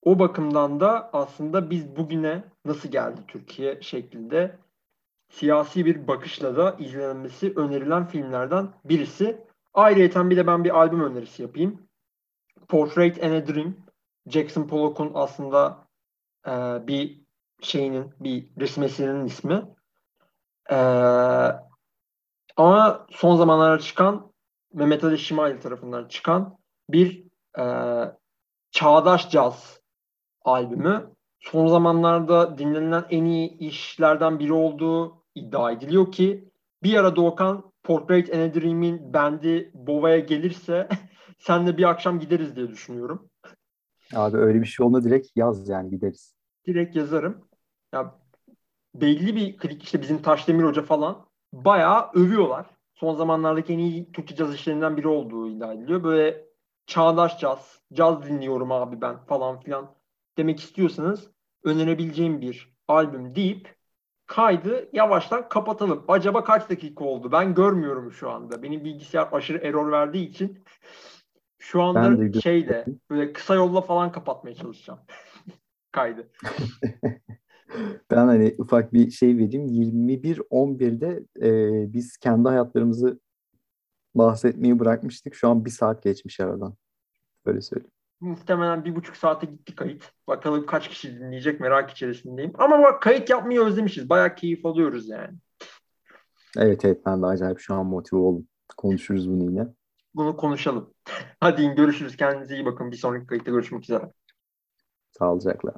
O bakımdan da aslında biz bugüne nasıl geldi Türkiye şeklinde siyasi bir bakışla da izlenmesi önerilen filmlerden birisi. Ayrıca bir de ben bir albüm önerisi yapayım. Portrait and a Dream. Jackson Pollock'un aslında e, bir şeyinin, bir resim ismi. E, ama son zamanlarda çıkan Mehmet Ali Şimaylı tarafından çıkan bir e, çağdaş caz albümü. Son zamanlarda dinlenilen en iyi işlerden biri olduğu iddia ediliyor ki bir ara Doğukan Portrait and a Dream'in bendi Bova'ya gelirse senle bir akşam gideriz diye düşünüyorum. Abi öyle bir şey olma direkt yaz yani gideriz. Direkt yazarım. Ya belli bir klik işte bizim Taşdemir Hoca falan bayağı övüyorlar. Son zamanlardaki en iyi Türkçe caz işlerinden biri olduğu iddia ediliyor. Böyle çağdaş caz, caz dinliyorum abi ben falan filan demek istiyorsanız önerebileceğim bir albüm deyip kaydı yavaştan kapatalım. Acaba kaç dakika oldu? Ben görmüyorum şu anda. Benim bilgisayar aşırı error verdiği için şu anda şeyle böyle kısa yolla falan kapatmaya çalışacağım kaydı. ben hani ufak bir şey vereyim. 21.11'de e, biz kendi hayatlarımızı bahsetmeyi bırakmıştık. Şu an bir saat geçmiş aradan. Böyle söyleyeyim. Muhtemelen bir buçuk saate gitti kayıt. Bakalım kaç kişi dinleyecek merak içerisindeyim. Ama bak kayıt yapmayı özlemişiz. Bayağı keyif alıyoruz yani. Evet evet ben de acayip şu an motive oldum. Konuşuruz bunu yine. Bunu konuşalım. Hadi görüşürüz. Kendinize iyi bakın. Bir sonraki kayıtta görüşmek üzere. Sağlıcakla.